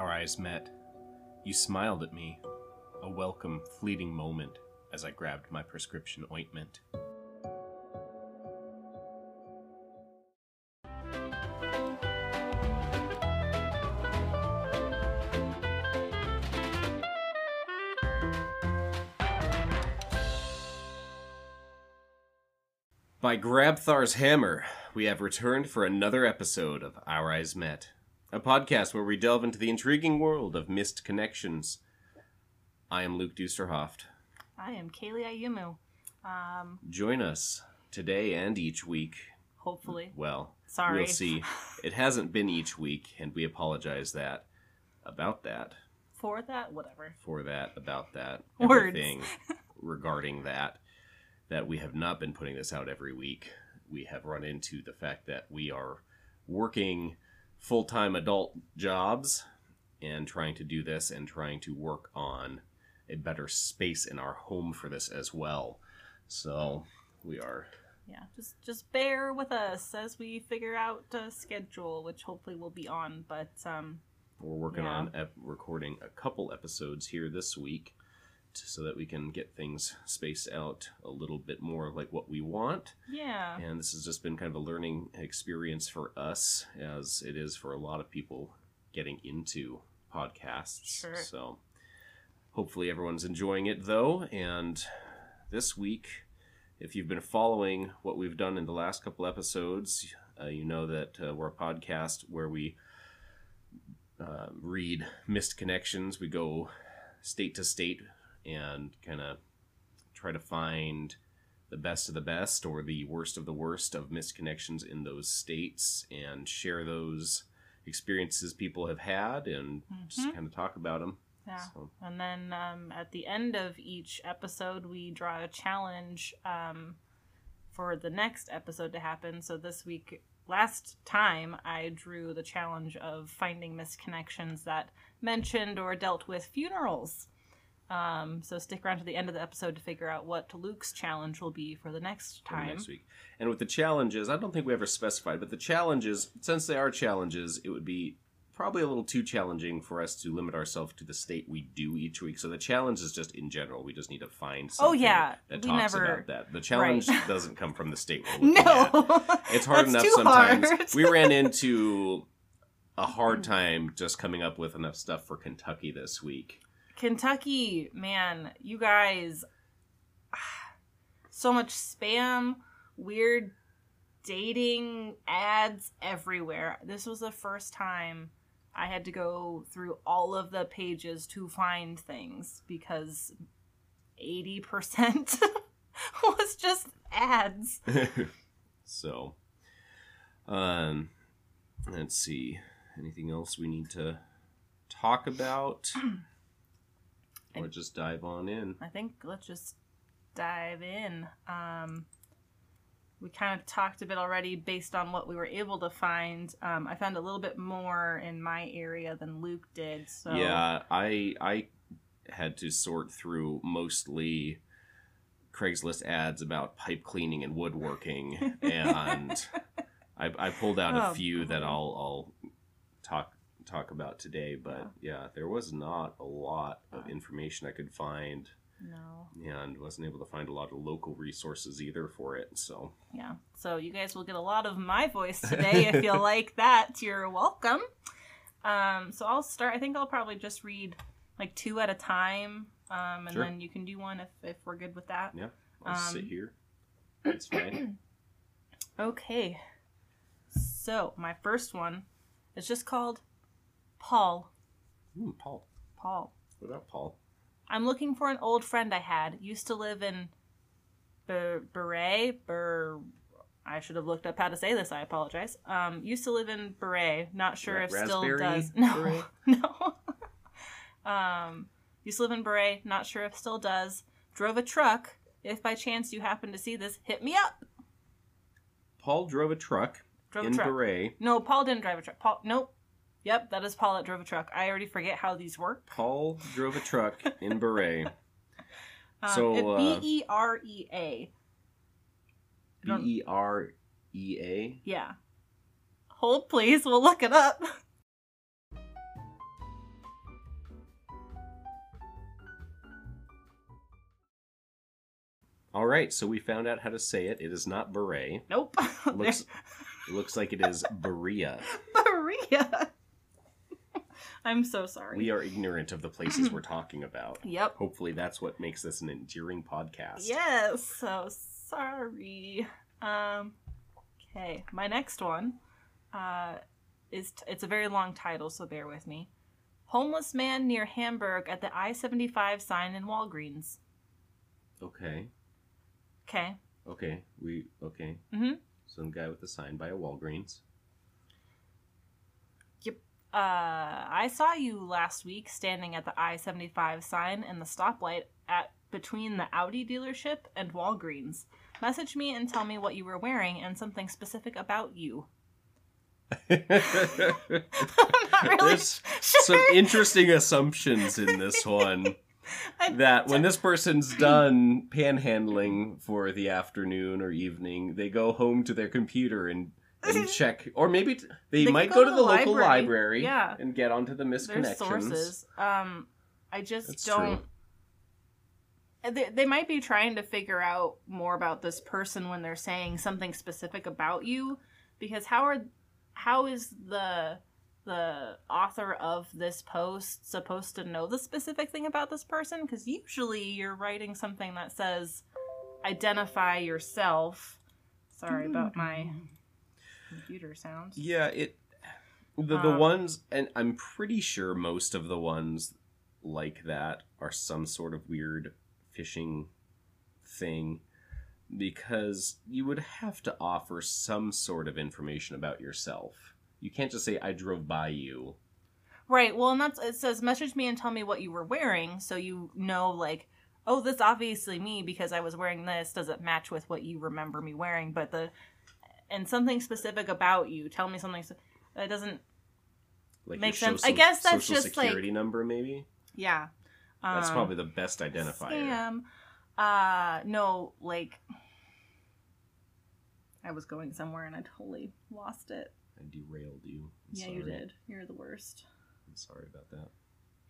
Our eyes met. You smiled at me, a welcome, fleeting moment as I grabbed my prescription ointment. By Grabthar's hammer, we have returned for another episode of Our Eyes Met, a podcast where we delve into the intriguing world of missed connections. I am Luke Dusterhoft. I am Kaylee Ayumu. Um, Join us today and each week. hopefully. Well, Sorry. we'll see. It hasn't been each week, and we apologize that about that, For that, whatever. for that, about that, Words. everything regarding that. That we have not been putting this out every week. We have run into the fact that we are working full time adult jobs and trying to do this and trying to work on a better space in our home for this as well. So we are Yeah, just just bear with us as we figure out a schedule, which hopefully will be on. But um, we're working Yeah. on ep- recording a couple episodes here this week so that we can get things spaced out a little bit more like what we want. yeah, And this has just been kind of a learning experience for us, as it is for a lot of people getting into podcasts. Sure. So hopefully everyone's enjoying it, though. And this week, if you've been following what we've done in the last couple episodes, uh, you know that uh, we're a podcast where we uh, read missed connections. We go state to state and kind of try to find the best of the best or the worst of the worst of missed connections in those states and share those experiences people have had and just Mhm. kind of talk about them. yeah. So, And then um, at the end of each episode, we draw a challenge um, for the next episode to happen. So this week, last time, I drew the challenge of finding misconnections that mentioned or dealt with funerals. Um, so stick around to the end of the episode to figure out what Luke's challenge will be for the next time. next week. And with the challenges, I don't think we ever specified, but the challenges, since they are challenges, it would be probably a little too challenging for us to limit ourselves to the state we do each week. So the challenge is just in general. We just need to find something Oh, yeah. that We talks never- about that. The challenge Right. doesn't come from the state we're looking No, at. It's hard enough sometimes. hard. we ran into a hard time just coming up with enough stuff for Kentucky this week. Kentucky, man, you guys, so much spam, weird dating ads everywhere. This was the first time I had to go through all of the pages to find things because 80% was just ads. so, um, let's see. Anything else we need to talk about? or just dive on in? I think let's just dive in. Um, we kind of talked a bit already based on what we were able to find. Um, I found a little bit more in my area than Luke did. So Yeah, I I had to sort through mostly Craigslist ads about pipe cleaning and woodworking, and I, I pulled out a Oh, few that. I'll I'll talk about today. But yeah, there was not a lot of information I could find, no, and wasn't able to find a lot of local resources either for it. So yeah. So you guys will get a lot of my voice today if you like that. You're welcome. Um, so I'll start. I think I'll probably just read like two at a time, um, and Sure. then you can do one if if we're good with that. yeah, I'll sit Um, here. It's fine. Okay. So, my first one is just called Paul. Hmm, Paul. Paul. What about Paul? I'm looking for an old friend I had. Used to live in Ber- Beret. Ber- I should have looked up how to say this. I apologize. Um, used to live in Beret. Not sure if still does. No, Beret? no. um, used to live in Beret. Not sure if still does. Drove a truck. If by chance you happen to see this, hit me up. Paul drove a truck Drove in a truck. Beret. No, Paul didn't drive a truck. Paul, nope. Yep, that is Paul that drove a truck. I already forget how these work. Paul drove a truck in Beret. Um, so uh, B E R E A. B E R E A. Yeah. Hold please. We'll look it up. All right, so we found out how to say it. It is not beret. Nope. looks, looks like it is Berea. Berea. I'm so sorry. We are ignorant of the places we're talking about. Yep. Hopefully, that's what makes this an endearing podcast. Yes. So sorry. Um. Okay. My next one, uh, is t- it's a very long title, so bear with me. Homeless man near Hamburg at the I-75 sign in Walgreens. Okay. Okay. Okay. We okay. Mhm. Some guy with a sign by a Walgreens. Uh, I saw you last week standing at the I 75 sign in the stoplight at between the Audi dealership and Walgreens. Message me and tell me what you were wearing and something specific about you. I'm not really There's sure. some interesting assumptions in this one. That when this person's done panhandling for the afternoon or evening, they go home to their computer and, and check, or maybe t- they, They might go to the, local library. library Yeah. and get onto the There's misconnections. sources. Um, I just That's don't. They, they might be trying to figure out more about this person when they're saying something specific about you, because how are how is the the author of this post supposed to know the specific thing about this person? Because usually you're writing something that says identify yourself. Sorry about my computer sounds. Yeah, it the the Um, ones, and I'm pretty sure most of the ones like that are some sort of weird phishing thing because you would have to offer some sort of information about yourself. You can't just say I drove by you. Right. Well, and that's it says message me and tell me what you were wearing, so you know, like, oh, this obviously me because I was wearing this. Does it match with what you remember me wearing? But the and something specific about you. Tell me something that doesn't. Like your sense. I guess that's just, like- security number, maybe. Yeah. That's Um, probably the best identifier. Scam. Uh, no, like. I was going somewhere and I totally lost it. I derailed you. I'm yeah, you did. You're the worst. I'm sorry about that.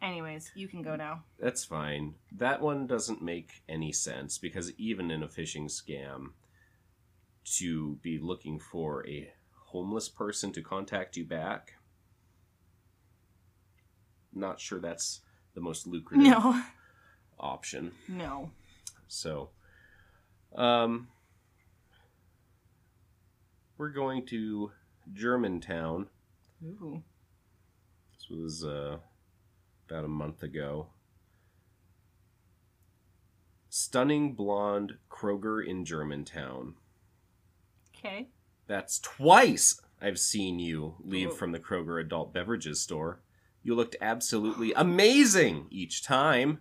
Anyways, you can go now. That's fine. That one doesn't make any sense because even in a phishing scam, to be looking for a homeless person to contact you back, not sure that's the most lucrative No. option. No. So, um, we're going to Germantown. Ooh. This was uh, about a month ago. Stunning blonde Kroger in Germantown. Okay. That's twice I've seen you leave Oh. from the Kroger adult beverages store. You looked absolutely amazing each time.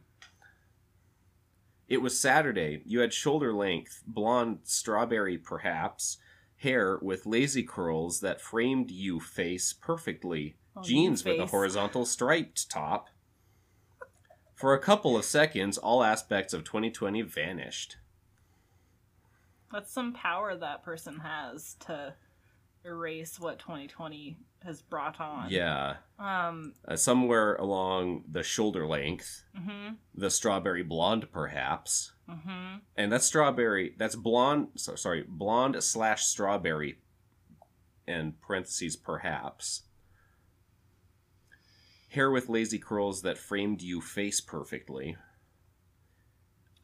It was Saturday. You had shoulder length, blonde strawberry perhaps, hair with lazy curls that framed you face perfectly, Oh, jeans with a horizontal striped top. For a couple of seconds, all aspects of 2020 vanished. That's some power that person has to erase what 2020 has brought on. Yeah. Um. Uh, somewhere along the shoulder length, Mhm. the strawberry blonde perhaps Mhm. and that's strawberry that's blonde so, sorry blonde slash strawberry and parentheses perhaps hair with lazy curls that framed you face perfectly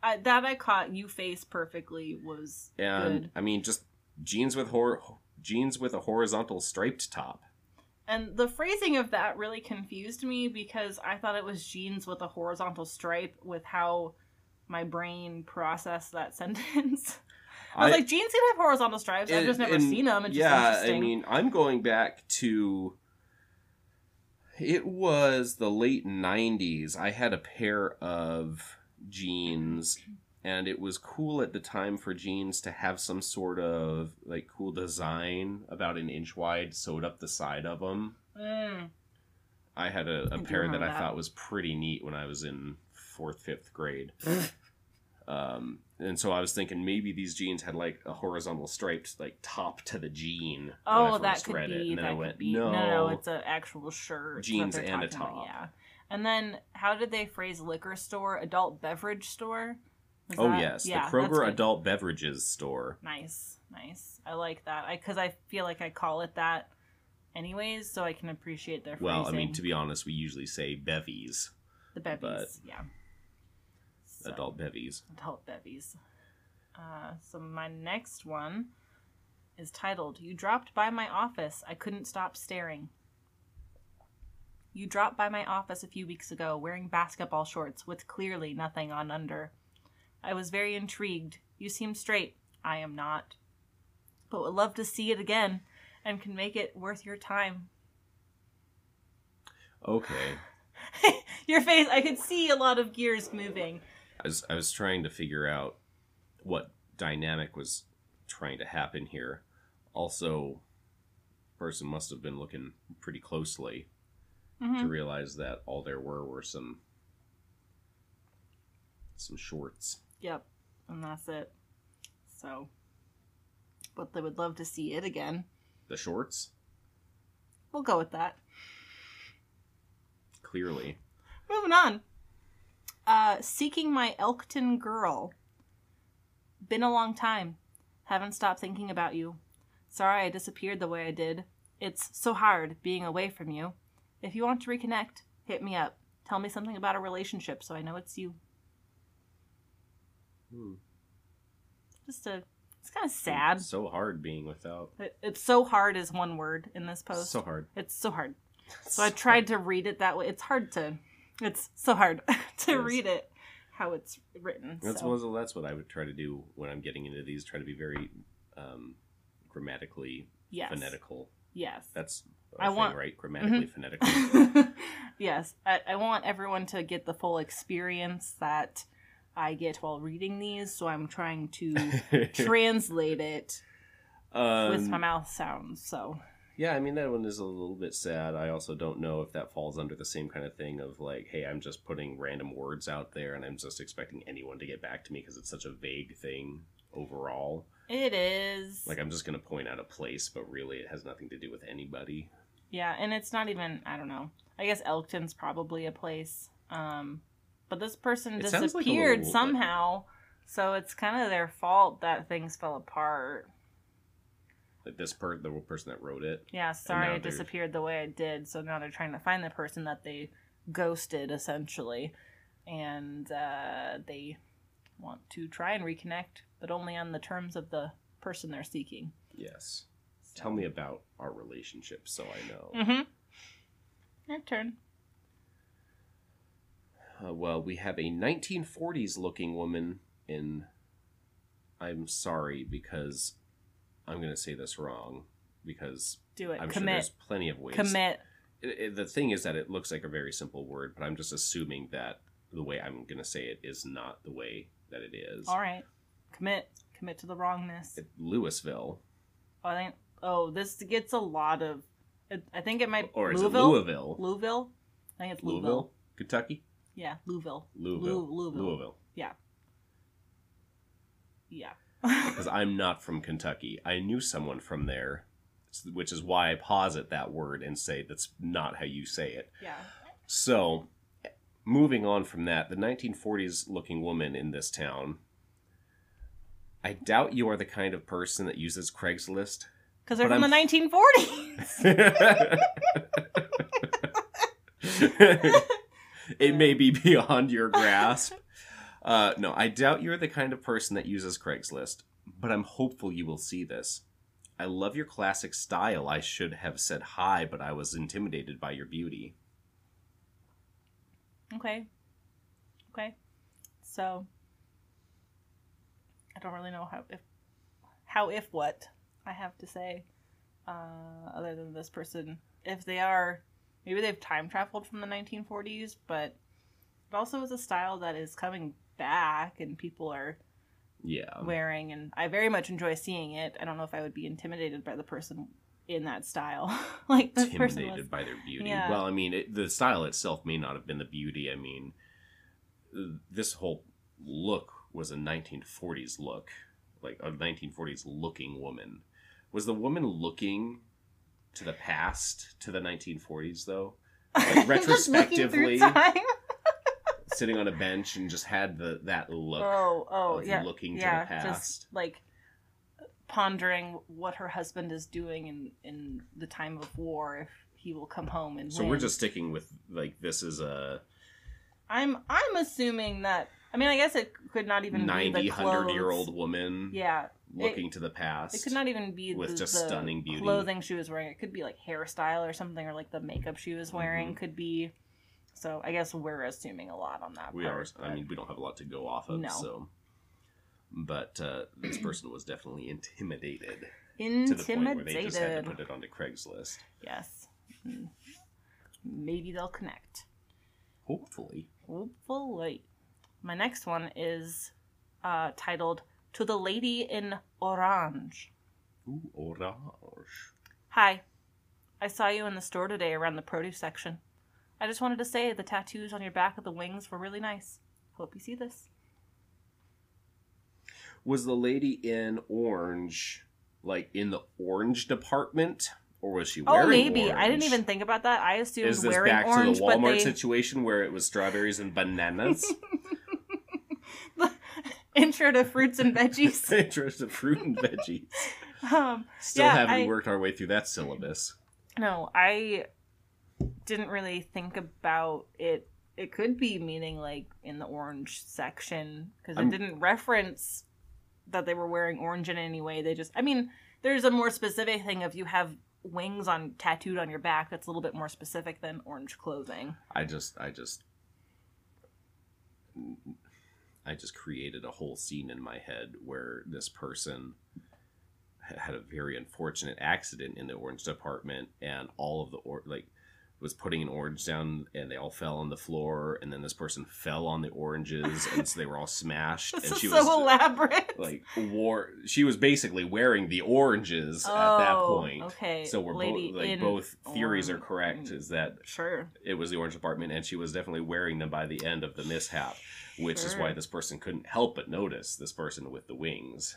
I, that I caught you face perfectly was and good. i mean just jeans with hor- jeans with a horizontal striped top And the phrasing of that really confused me because I thought it was jeans with a horizontal stripe with how my brain processed that sentence. I was like, jeans can have horizontal stripes. I've just never and- seen them. It's just yeah. I mean, I'm going back to. It was the late '90s. I had a pair of jeans, and it was cool at the time for jeans to have some sort of like cool design, about an inch wide, sewed up the side of them. Mm. I had a, I a do pair that remember I thought was pretty neat when I was in fourth, fifth grade. um, and so I was thinking maybe these jeans had like a horizontal striped like top to the jean. when I Oh, that could read it. be. And then that I went, be. no, no, no, it's an actual shirt. Jeans and a talking about, top. Yeah. And then, how did they phrase liquor store, adult beverage store? Is oh that- yes, yeah, the Kroger. Adult Beverages store. Nice, nice. I like that. I because I feel like I call it that, anyways, so I can appreciate their Well, I mean, to be honest, we usually say bevies, the bevies, yeah. So, adult bevies. adult bevies. Uh, so my next one is titled "You dropped by my office. I couldn't stop staring." You dropped by my office a few weeks ago wearing basketball shorts with clearly nothing on under. I was very intrigued. You seem straight. I am not. But would love to see it again and can make it worth your time. Okay. your face, I could see a lot of gears moving. I was I was trying to figure out what dynamic was trying to happen here. Also, person must have been looking pretty closely Mhm. to realize that all there were were some some shorts. Yep, and that's it. So, but they would love to see it again. The shorts, We'll go with that. clearly. Moving on. Uh, seeking my Elkton girl. Been a long time. Haven't stopped thinking about you. Sorry I disappeared the way I did. It's so hard being away from you. If you want to reconnect, hit me up. Tell me something about a relationship so I know it's you. Hmm. Just a. It's kind of sad. So hard being without. It, it's so hard is one word in this post. So hard. It's so hard. So I tried to read it that way. It's hard to. It's so hard to Yes. read it how it's written. That's so. what that's what I would try to do when I'm getting into these. Try to be very um, grammatically yes. phonetical. Yes. That's I thing, want- right? Grammatically phonetically. yes. I, I want everyone to get the full experience that I get while reading these. So I'm trying to translate it with Um, my mouth sounds. So Yeah, I mean that one is a little bit sad. I also don't know if that falls under the same kind of thing of like, hey, I'm just putting random words out there and I'm just expecting anyone to get back to me because it's such a vague thing overall. it is. Like I'm just going to point out a place, but really it has nothing to do with anybody. Yeah, and it's not even I don't know. I guess Elkton's probably a place. Um but this person It sounds like a disappeared like- somehow. So it's kind of their fault that things fell apart. Like this per the person that wrote it. Yeah, sorry it they're- disappeared the way I did. So now they're trying to find the person that they ghosted essentially. And uh they want to try and reconnect, but only on the terms of the person they're seeking. Yes. Tell me about our relationship so I know. Mhm. Your turn. Uh, well, we have a 1940s looking woman in. I'm sorry because I'm going to say this wrong because Do it. I'm sure there's plenty of ways. Commit. It- it- the thing is that it looks like a very simple word, but I'm just assuming that the way I'm going to say it is not the way that it is. All right. Commit. Commit to the wrongness. It- Louisville, Oh, I think. Oh, this gets a lot of. I think it might. or is Louisville? it Louisville? Louisville. I think it's Louisville. Louisville, Kentucky, Yeah, Louisville. Louisville, Louisville. Louisville. Yeah. Yeah. Because I'm not from Kentucky. I knew someone from there, which is why I posit that word and say that's not how you say it. yeah. So, moving on from that, the 1940s looking woman in this town. I doubt you are the kind of person that uses Craigslist. Because they're But from I'm- the 1940s. it may be beyond your grasp. Uh, no, I doubt you're the kind of person that uses Craigslist, but I'm hopeful you will see this. I love your classic style. I should have said hi, but I was intimidated by your beauty. okay. Okay. So, I don't really know how if how if what I have to say, uh, other than this person, if they are maybe they've time traveled from the 1940s, but it also is a style that is coming back and people are Yeah. wearing, and I very much enjoy seeing it. I don't know if I would be intimidated by the person in that style, like this person was. intimidated by their beauty. Yeah. Well, I mean, it, the style itself may not have been the beauty. I mean, this whole look was a 1940s look, like a 1940s looking woman. Was the woman looking to the past, to the 1940s, though? Like, Just looking through retrospectively- sitting on a bench and just had the that look. oh, oh, of yeah, looking to the past. just like pondering what her husband is doing in in the time of war if he will come home and So win. we're just sticking with like this is a I'm I'm assuming that. I mean, I guess it could not even 90, be the 100 year old woman Yeah, looking to the past. it could not even be with the, just the stunning beauty. clothing she was wearing. It could be like hairstyle or something, or like the makeup she was wearing Mm-hmm. could be. So I guess we're assuming a lot on that. we are. part, I mean, we don't have a lot to go off of. No. So, but uh, this person was definitely intimidated Intimidated. to the point where they just had to put it onto Craigslist. Yes, Mm. maybe they'll connect. Hopefully, Hopefully. My next one is uh, titled "To the Lady in Orange." ooh, orange. Hi. I saw you in the store today around the produce section. I just wanted to say the tattoos on your back of the wings were really nice. Hope you see this. Was the lady in orange like in the orange department, or was she wearing? Orange? Oh, maybe. I didn't even think about that. I assumed Is this wearing back orange, to the Walmart they situation where it was strawberries and bananas? intro to fruits and veggies. intro to fruit and veggies. um, Still Yeah, haven't I- worked our way through that syllabus. no, I didn't really think about it. It could be meaning like in the orange section because it didn't reference that they were wearing orange in any way. They just, I mean, there's a more specific thing if you have wings on tattooed on your back. That's a little bit more specific than orange clothing. I just, I just, I just created a whole scene in my head where this person had a very unfortunate accident in the orange department, and all of the or like was putting an orange down, and they all fell on the floor, and then this person fell on the oranges, and so they were all smashed, and she so was uh, elaborate. like wore. She was basically wearing the oranges at that Oh, point. okay, So we're lady both like both theories are correct. Is that sure. it was the orange department and she was definitely wearing them by the end of the mishap which is why this person couldn't help but notice this person with the wings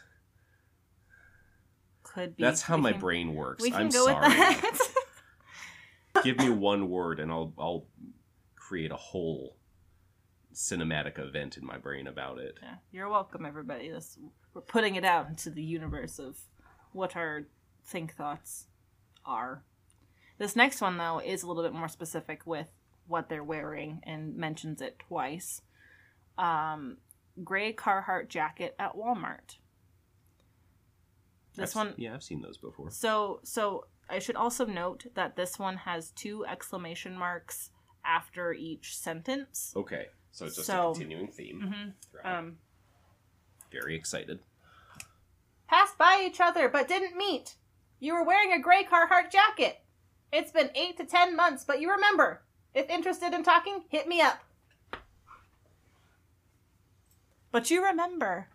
Could be. that's how We my can- brain works We can i'm go sorry with that. give me one word and i'll i'll create a whole cinematic event in my brain about it Yeah, you're welcome, everybody. This we're putting it out into the universe of what our think thoughts are. This next one, though, is a little bit more specific with what they're wearing and mentions it twice. Um, gray Carhartt jacket at Walmart. This I've- one, yeah i've seen those before so so I should also note that this one has two exclamation marks after each sentence. okay so it's just So- a continuing theme hmm throughout. Um, very excited passed by each other but didn't meet. You were wearing a gray Carhartt jacket. It's been eight to ten months, but you remember. If interested in talking, hit me up. But you remember.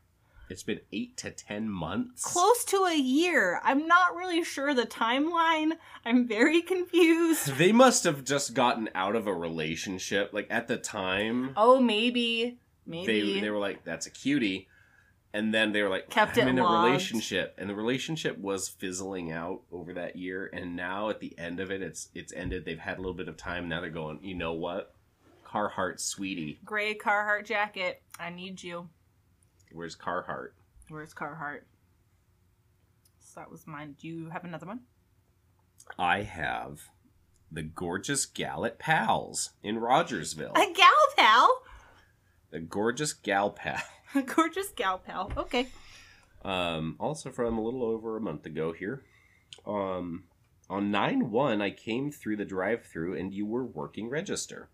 it's been eight to ten months Close to a year. I'm not really sure the timeline. I'm very confused. they must have just gotten out of a relationship like at the time Oh, maybe. Maybe. they they were like that's a cutie and then they were like Kept I'm it in a relationship and the relationship was fizzling out over that year and now at the end of it it's it's ended they've had a little bit of time now they're going you know what Carhartt sweetie Gray Carhartt jacket. I need you. where's Carhartt Where's Carhartt? So that was mine. Do you have another one? I have the gorgeous gal at Pals in Rogersville A gal pal. the gorgeous gal pal A gorgeous gal pal. Okay. Um, also from a little over a month ago here. Um, on 9 1, I came through the drive through and you were working register.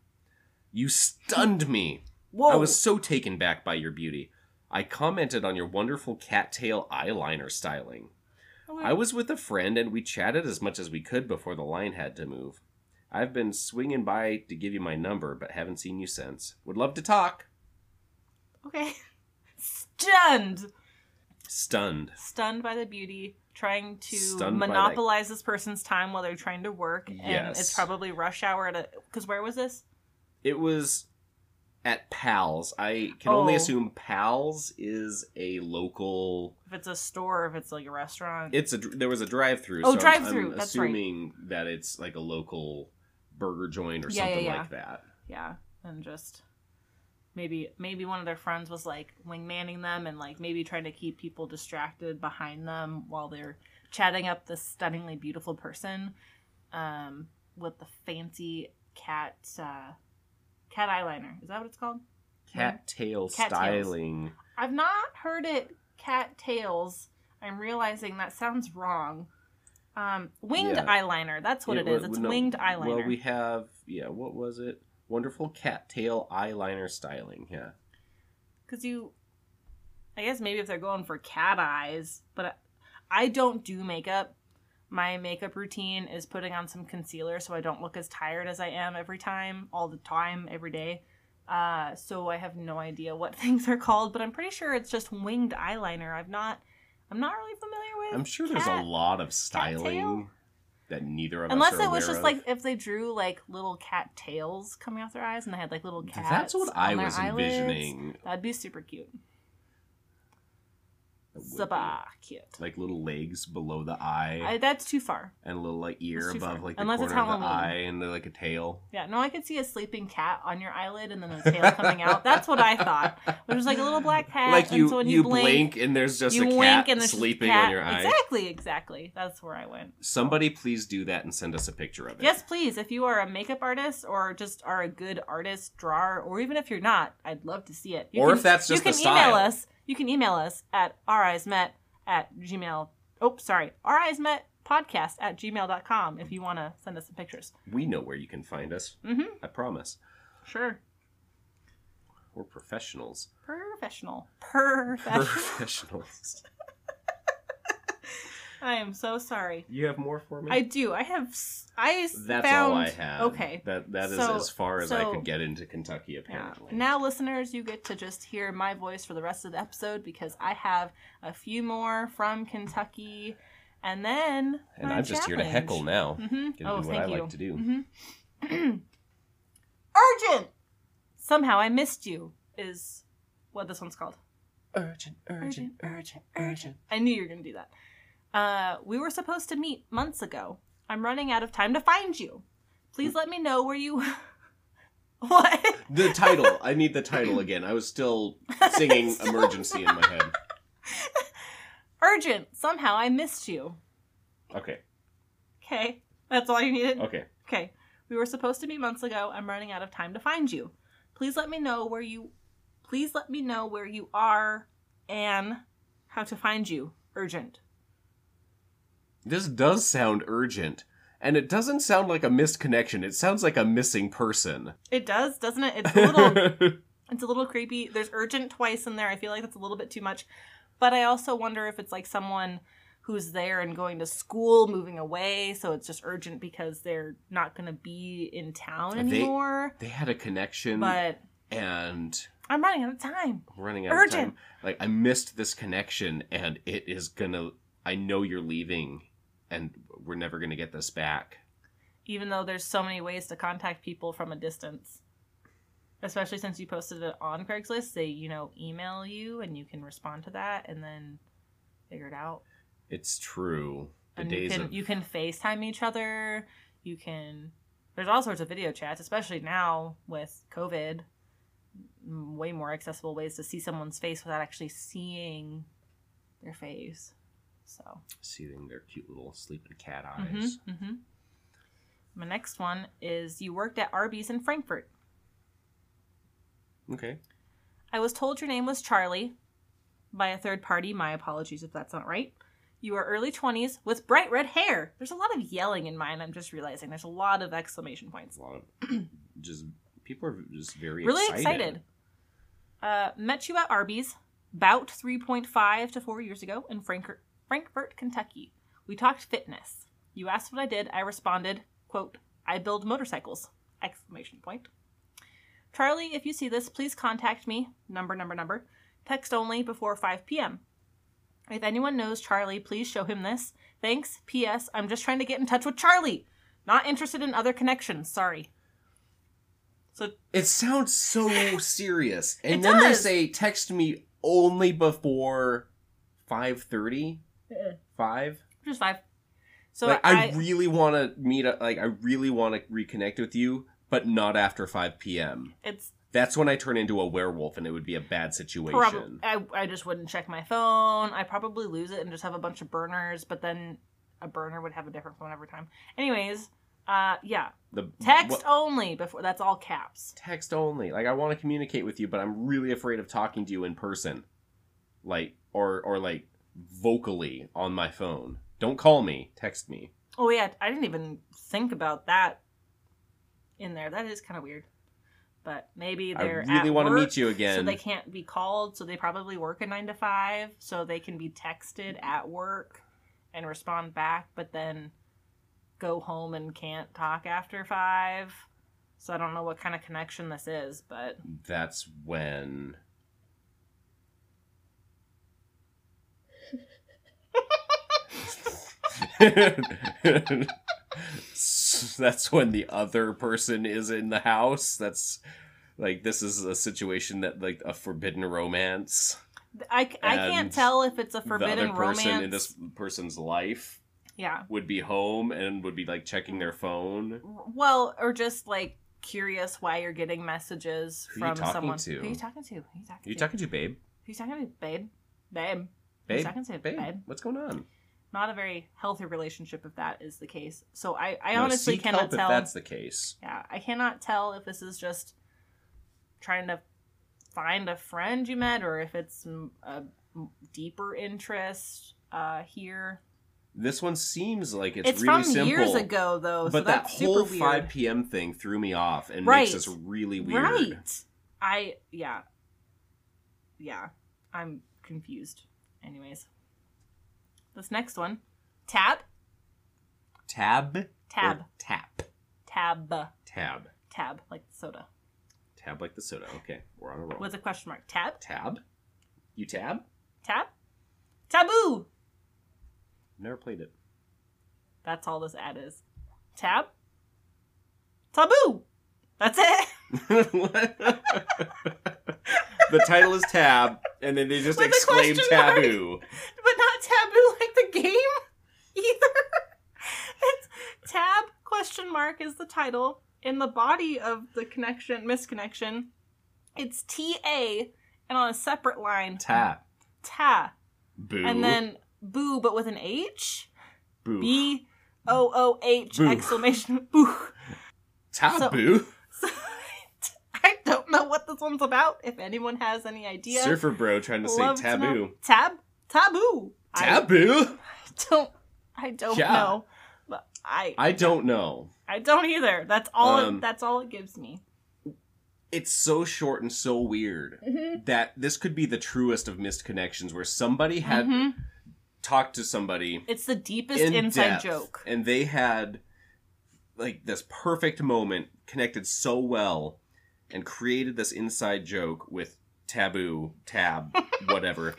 You stunned me. Whoa. I was so taken back by your beauty. I commented on your wonderful cattail eyeliner styling. Oh, I was with a friend and we chatted as much as we could before the line had to move. I've been swinging by to give you my number, but haven't seen you since. Would love to talk. Okay. Stunned. Stunned. Stunned by the beauty, trying to Stunned monopolize this person's time while they're trying to work. And it's probably rush hour at a. Because where was this? It was at Pals. I can only Oh. assume Pals is a local. If it's a store, if it's like a restaurant. It's a there was a drive-through. Oh, so I'm- drive-through, I'm, that's right. assuming that it's like a local burger joint or Yeah, yeah, something yeah. like that. yeah. And just. maybe maybe one of their friends was like wingmanning them and like maybe trying to keep people distracted behind them while they're chatting up this stunningly beautiful person um, with the fancy cat uh, cat eyeliner. Is that what it's called? Cattail Cattails. styling. I've not heard it cat tails. I'm realizing that sounds wrong. Um, winged Yeah. eyeliner. That's what it is. It's no, winged eyeliner. Well, we have yeah. What was it? Wonderful cattail eyeliner styling. Yeah. Because you, I guess maybe if they're going for cat eyes, but I, I don't do makeup. My makeup routine is putting on some concealer so I don't look as tired as I am every time, all the time, every day. Uh, so I have no idea what things are called, but I'm pretty sure it's just winged eyeliner. I've not, I'm not really familiar with. I'm sure there's a lot of styling that neither of Unless us it was just of. like if they drew like little cat tails coming off their eyes and they had like little cats. That's what I was eyelids. envisioning. That'd be super cute. It would be. Super cute. Like little legs below the eye, I, that's too far. and a little like ear above far. like the Unless it's corner of the eye, and like a tail. Yeah, no, I could see a sleeping cat on your eyelid and then a tail coming out. That's what I thought. Which was like a little black cat. like you, so you, you, blink, and there's just you a wink cat sleeping cat. on your eye. Exactly, exactly. That's where I went. Somebody please do that and send us a picture of it. Yes, please. If you are a makeup artist or just are a good artist, drawer, or even if you're not, I'd love to see it. You Or if that's just you the can style. email us. You can email us at eyesmet at gmail. Oh, sorry, eyesmet podcast at gmail.com if you want to send us some pictures. We know where you can find us. Mm-hmm. I promise. Sure. We're professionals. Professional. Professional. Professionals. I am so sorry. You have more for me? I do. I have. I That's found. all I have. Okay. That that is So- as far as I could get into Kentucky Yeah. apparently. Now, listeners, you get to just hear my voice for the rest of the episode because I have a few more from Kentucky, and then. and I'm just here to heckle now. hmm Oh, do what thank I you. like to do. hmm Urgent. Somehow I missed you. Is what this one's called. Urgent, urgent, urgent, urgent. I knew you were going to do that. Uh, we were supposed to meet months ago. I'm running out of time to find you. Please let me know where you. what? The title. I need the title again. I was still singing Still- emergency in my head. Urgent. Somehow I missed you. Okay. Okay. That's all you needed? Okay. Okay. We were supposed to meet months ago. I'm running out of time to find you. Please let me know where you. Please let me know where you are and how to find you. Urgent. This does sound urgent. And it doesn't sound like a missed connection. It sounds like a missing person. It does, doesn't it? It's a little. It's a little creepy. There's urgent twice in there. I feel like that's a little bit too much. But I also wonder if it's like someone who's there and going to school, moving away, so it's just urgent because they're not going to be in town anymore. they had a connection But and I'm running out of time. I'm running out of Urgent. time. Like I missed this connection and it is gonna I know you're leaving and we're never gonna get this back. Even though there's so many ways to contact people from a distance. Especially since you posted it on Craigslist, they, you know, email you and you can respond to that and then figure it out. It's true. The and days you can of you can FaceTime each other. You can there's all sorts of video chats, especially now with COVID. Way more accessible ways to see someone's face without actually seeing their face. So seeing their cute little sleeping cat mhm, eyes. mhm. my next one is you worked at Arby's in Frankfort. Okay. I was told your name was Charlie by a third party. My apologies if that's not right. You are early 20s with bright red hair. There's a lot of yelling in mine, I'm just realizing. There's a lot of exclamation points. A lot of just people are just very Really excited. excited. Uh, met you at Arby's about 3.5 to 4 years ago in Frankfort, Frankfort, Kentucky. We talked fitness. You asked what I did. I responded, quote, I build motorcycles, exclamation point. Charlie, if you see this, please contact me, number, number, number, text only before 5 p.m. If anyone knows Charlie, please show him this. Thanks. P.S. I'm just trying to get in touch with Charlie. Not interested in other connections. Sorry. So It sounds so serious. And then does. they say text me only before 5:30. 5 just five. So like I, I, really want to meet up like I really want to reconnect with you, but not after 5 p.m. it's That's when I turn into a werewolf and it would be a bad situation. Probably, I, I just wouldn't check my phone. I'd probably lose it and just have a bunch of burners, but then a burner would have a different phone every time. Anyways, uh, yeah, The text what- only before. That's all caps. text only. Like I want to communicate with you, but I'm really afraid of talking to you in person. Like or or like vocally on my phone. Don't call me, text me. Oh yeah, I didn't even think about that in there. That is kind of weird. But maybe they're I really want to meet you again. So they can't be called. So they probably work a nine to five. So they can be texted at work and respond back, but then go home and can't talk after five. So I don't know what kind of connection this is, but That's when That's when the other person is in the house. That's like this is a situation that like a forbidden romance. I, I can't tell if it's a forbidden romance. in this person's life yeah. would be home and would be like checking their phone. Well, or just like curious why you're getting messages Who from someone. to? Who are you talking to? Who are you talking you to? talking to babe? Who you talking to? Babe. Babe. Babe? talking to? Babe? Babe. What's going on? Not a very healthy relationship if that is the case. So I, I No, honestly cannot tell. if that's the case. Yeah, I cannot tell if this is just trying to find a friend you met or if it's a deeper interest uh, here. This one seems like it's, It's, really from simple. years ago, though, so but that that's whole super 5 p.m. thing threw me off and Right. makes this really weird. Right. I yeah. Yeah. I'm confused. Anyways. This next one. Tab. Tab? Tab. Or tap. Tab. Tab. Tab. Like the soda. Tab like the soda. Okay, we're on a roll. With a question mark. Tab? Tab? You tab? Tab? Taboo! Never played it. That's all this ad is. Tab? Taboo! That's it! the title is Tab, and then they just With exclaim question mark. taboo. but not taboo like the game either. it's tab question mark is the title. In the body of the connection misconnection, it's T A and on a separate line Tap. ta Boo. and then boo but with an H Boo. B O O H exclamation boo. Taboo. So, I don't know what this one's about. If anyone has any idea, Surfer bro trying to say love to know. taboo. Tab taboo. I Taboo? don't I don't Yeah. know. But I I don't know. I don't either. That's all Um, it, that's all it gives me. It's so short and so weird Mm-hmm. that this could be the truest of missed connections where somebody had Mhm. talked to somebody It's the deepest in inside depth, joke. and they had like this perfect moment connected so well and created this inside joke with taboo tab whatever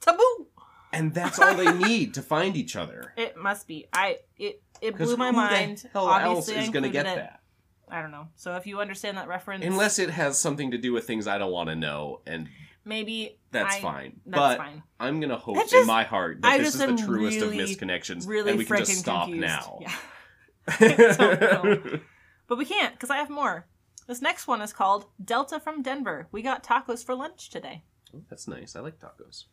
Taboo. and that's all they need to find each other It must be. I it it blew my mind. hell else Obviously, I is going to get it. that I don't know. So if you understand that reference, unless it has something to do with things i don't want to know and maybe that's I- fine That's but fine. i'm going to hope That's in my heart that I this is the truest of really, missed connections Really and we can just stop confused. now Yeah. But we can't because I have more. This next one is called Delta from Denver. We got tacos for lunch today. Oh, that's nice i like tacos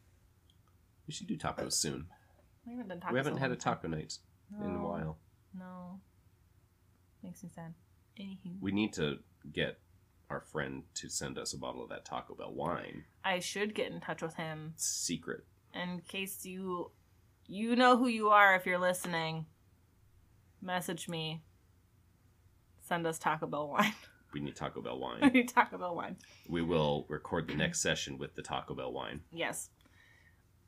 we should do tacos soon We haven't done tacos. we haven't had a taco night in a while No. Makes me sad. Anywho. We need to get our friend to send us a bottle of that Taco Bell wine. I should get in touch with him secret. in case you you know who you are if you're listening. Message me. Send us Taco Bell wine. We need Taco Bell We wine. need Taco Bell wine. we will record the next session with the Taco Bell wine. Yes.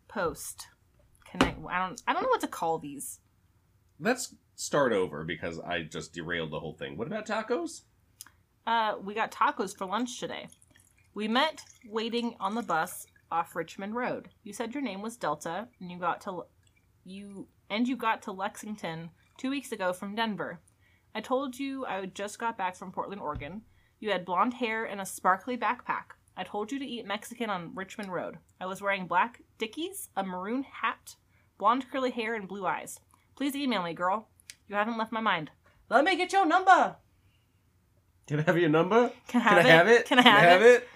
Post. Connect. I don't. I don't know what to call these. Let's start over because I just derailed the whole thing. What about tacos? Uh, we got tacos for lunch today. We met waiting on the bus off Richmond Road. You said your name was Delta, and you got to you and you got to Lexington two weeks ago from Denver. I told you I just got back from Portland, Oregon. You had blonde hair and a sparkly backpack. I told you to eat Mexican on Richmond Road. I was wearing black dickies, a maroon hat, blonde curly hair, and blue eyes. Please email me, girl. You haven't left my mind. Let me get your number. Can I have your number? Can I Can have, I have it? Can I have, it? it?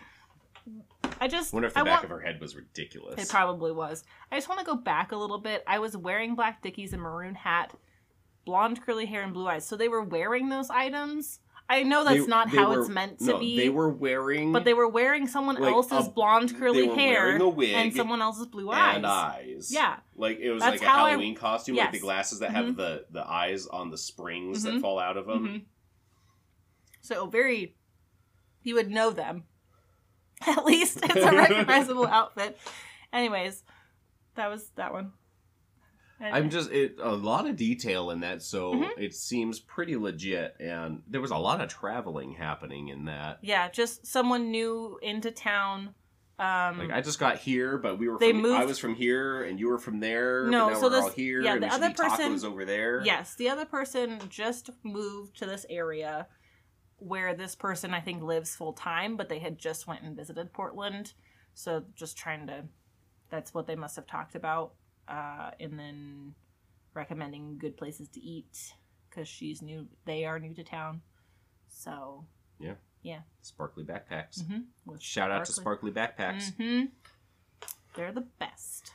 I just wonder if the I back want, of her head was ridiculous. It probably was. I just want to go back a little bit. I was wearing black dickies, and maroon hat, blonde curly hair, and blue eyes. So they were wearing those items. I know that's They- not they how were- it's meant to no, be. they were wearing but they were wearing someone like, else's a- blonde curly hair and someone else's blue eyes. and eyes. Yeah. Like it was That's like a how I- Halloween costume, like the glasses that Mhm. have the the eyes on the springs that Mhm. fall out of them. Mhm. So very, you would know them. At least it's a recognizable outfit. Anyways, that was that one. I'm just it, a lot of detail in that, so Mhm. it seems pretty legit. And there was a lot of traveling happening in that. yeah, just someone new into town. Um, Like I just got here, but we were. They from, moved- I was from here, and you were from there. No, so we're all this- here. yeah, and the other person- tacos over there. Yes, the other person just moved to this area where this person I think lives full time, but they had just went and visited Portland. So just trying to that's what they must have talked about. Uh, and then recommending good places to eat because she's new they are new to town. So yeah, yeah. Sparkly backpacks. mhm, with Shout out to Sparkly Backpacks. hmm They're the best.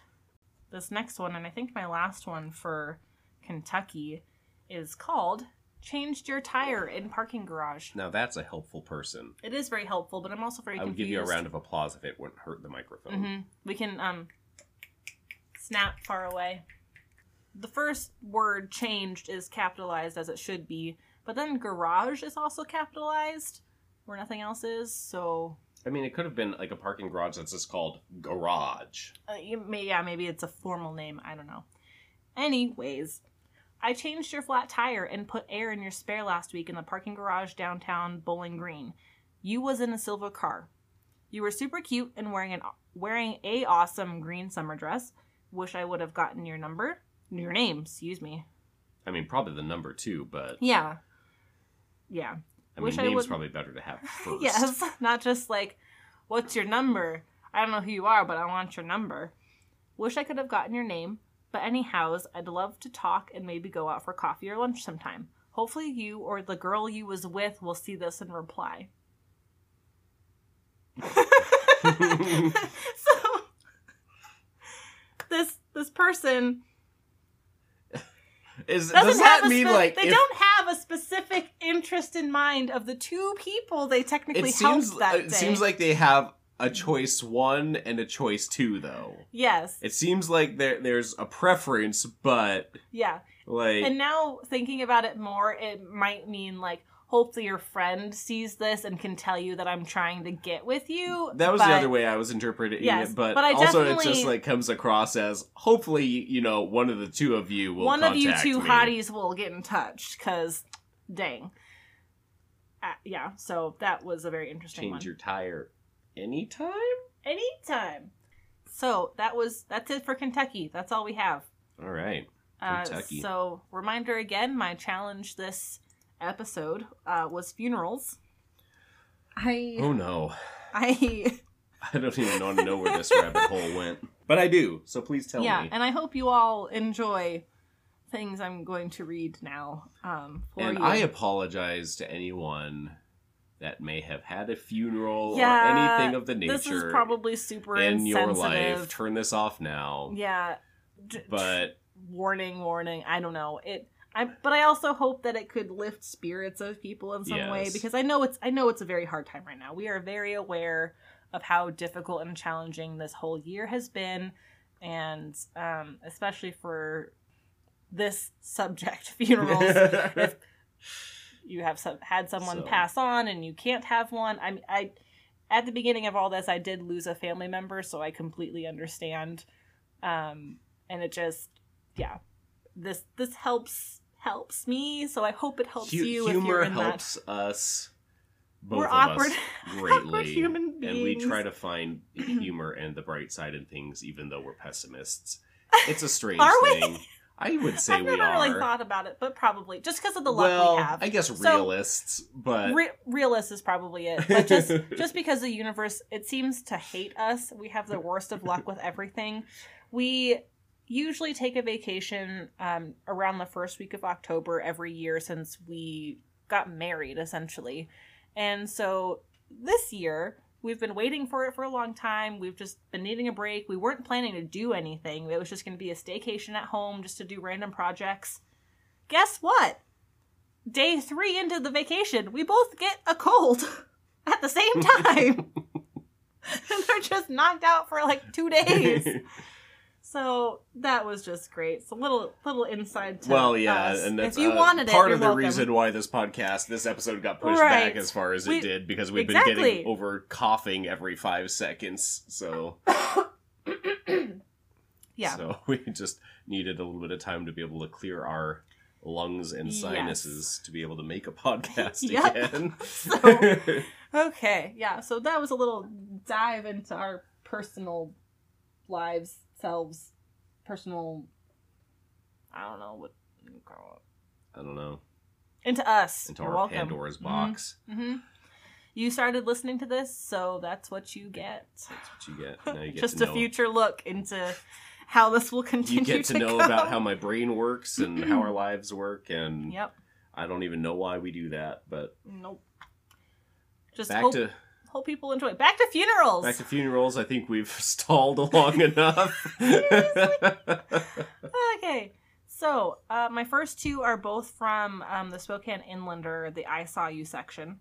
This next one, and I think my last one for Kentucky, is called Changed Your Tire in Parking Garage. Now that's a helpful person. It is very helpful, but I'm also very I would confused. give you a round of applause if it wouldn't hurt the microphone. hmm We can um snap far away. The first word changed is capitalized as it should be, but then garage is also capitalized where nothing else is. So I mean, it could have been like a parking garage that's just called garage. Uh, may, yeah, maybe it's a formal name. I don't know. Anyways, I changed your flat tire and put air in your spare last week in the parking garage downtown Bowling Green. You was in a silver car. You were super cute and wearing an wearing a awesome green summer dress. Wish I would have gotten your number, your name. Excuse me. I mean, probably the number too, but Yeah. Yeah. I mean, Wish I name's would- probably better to have first. Yes, not just like, what's your number? I don't know who you are, but I want your number. Wish I could have gotten your name, but anyhows, I'd love to talk and maybe go out for coffee or lunch sometime. Hopefully, you or the girl you was with will see this and reply. so, this this person Is, doesn't that mean spe- like they if- don't have a specific interest in mind of the two people they technically it seems helped that it day. seems like they have a choice one and a choice two though. yes, It seems like there there's a preference, but yeah. like And now thinking about it more, it might mean like hopefully your friend sees this and can tell you that I'm trying to get with you. that was but- the other way I was interpreting Yes, it, but, but also it just like comes across as hopefully you know one of the two of you will One of you two me. hotties will get in touch because, dang. Uh, yeah, so that was a very interesting change one. your tire anytime. Anytime. So that was that's it for Kentucky. That's all we have. All right. Uh, Kentucky. so reminder again, my challenge this episode uh, was funerals. I Oh no. I I don't even want to know where this rabbit hole went. But I do, so please tell yeah, me. Yeah, and I hope you all enjoy things I'm going to read now. Um, for And you. I apologize to anyone that may have had a funeral Yeah, or anything of the nature this is probably super in your life. Turn this off now. Yeah, d- But warning, warning. I don't know it. I, but I also hope that it could lift spirits of people in some way because I know it's I know it's a very hard time right now. We are very aware of how difficult and challenging this whole year has been, and um, especially for this subject, funerals. if you have some had someone So- pass on and you can't have one, I I at the beginning of all this, I did lose a family member, so I completely understand. Um, and it just, yeah, this this helps helps me, so I hope it helps hu- you. if humor helps us both We're awkward- us awkward human beings. And we try to find humor and the bright side in things even though we're pessimists. It's a strange Are we? thing. I would that. say I've we never are. really thought about it, but probably just because of the luck well, we have. I guess So- realists, but Re- realist is probably it, but just just because the universe it seems to hate us, we have the worst of luck with everything. We usually take a vacation um, around the first week of October every year since we got married, essentially. And so this year, we've been waiting for it for a long time. We've just been needing a break. We weren't planning to do anything. It was just going to be a staycation at home just to do random projects. Guess what? Day three into the vacation, we both get a cold at the same time. and they're just knocked out for like two days. So that was just great. It's a little little inside to well, yeah, us. and that's if you uh, wanted it, part of the welcome. reason why this podcast, this episode, got pushed Right. back as far as We- it did because we've been getting over coughing every five seconds. So, Yeah. so we just needed a little bit of time to be able to clear our lungs and Yes. sinuses to be able to make a podcast again. So- Okay, yeah. So that was a little dive into our personal lives, selves, personal. I don't know what you call I don't know. Into us. Into You're our welcome. Pandora's Mhm. box. hmm You started listening to this, so that's what you get. That's what you get. Now you get Just to a know. future look into how this will continue You get to, know go. about how my brain works and how our lives work, and Yep. I don't even know why we do that. But Nope. Just back hope, to hope people enjoy. Back to funerals. back to funerals. I think we've stalled long enough. okay. So, uh, my first two are both from um, the Spokane Inlander, the I Saw You section.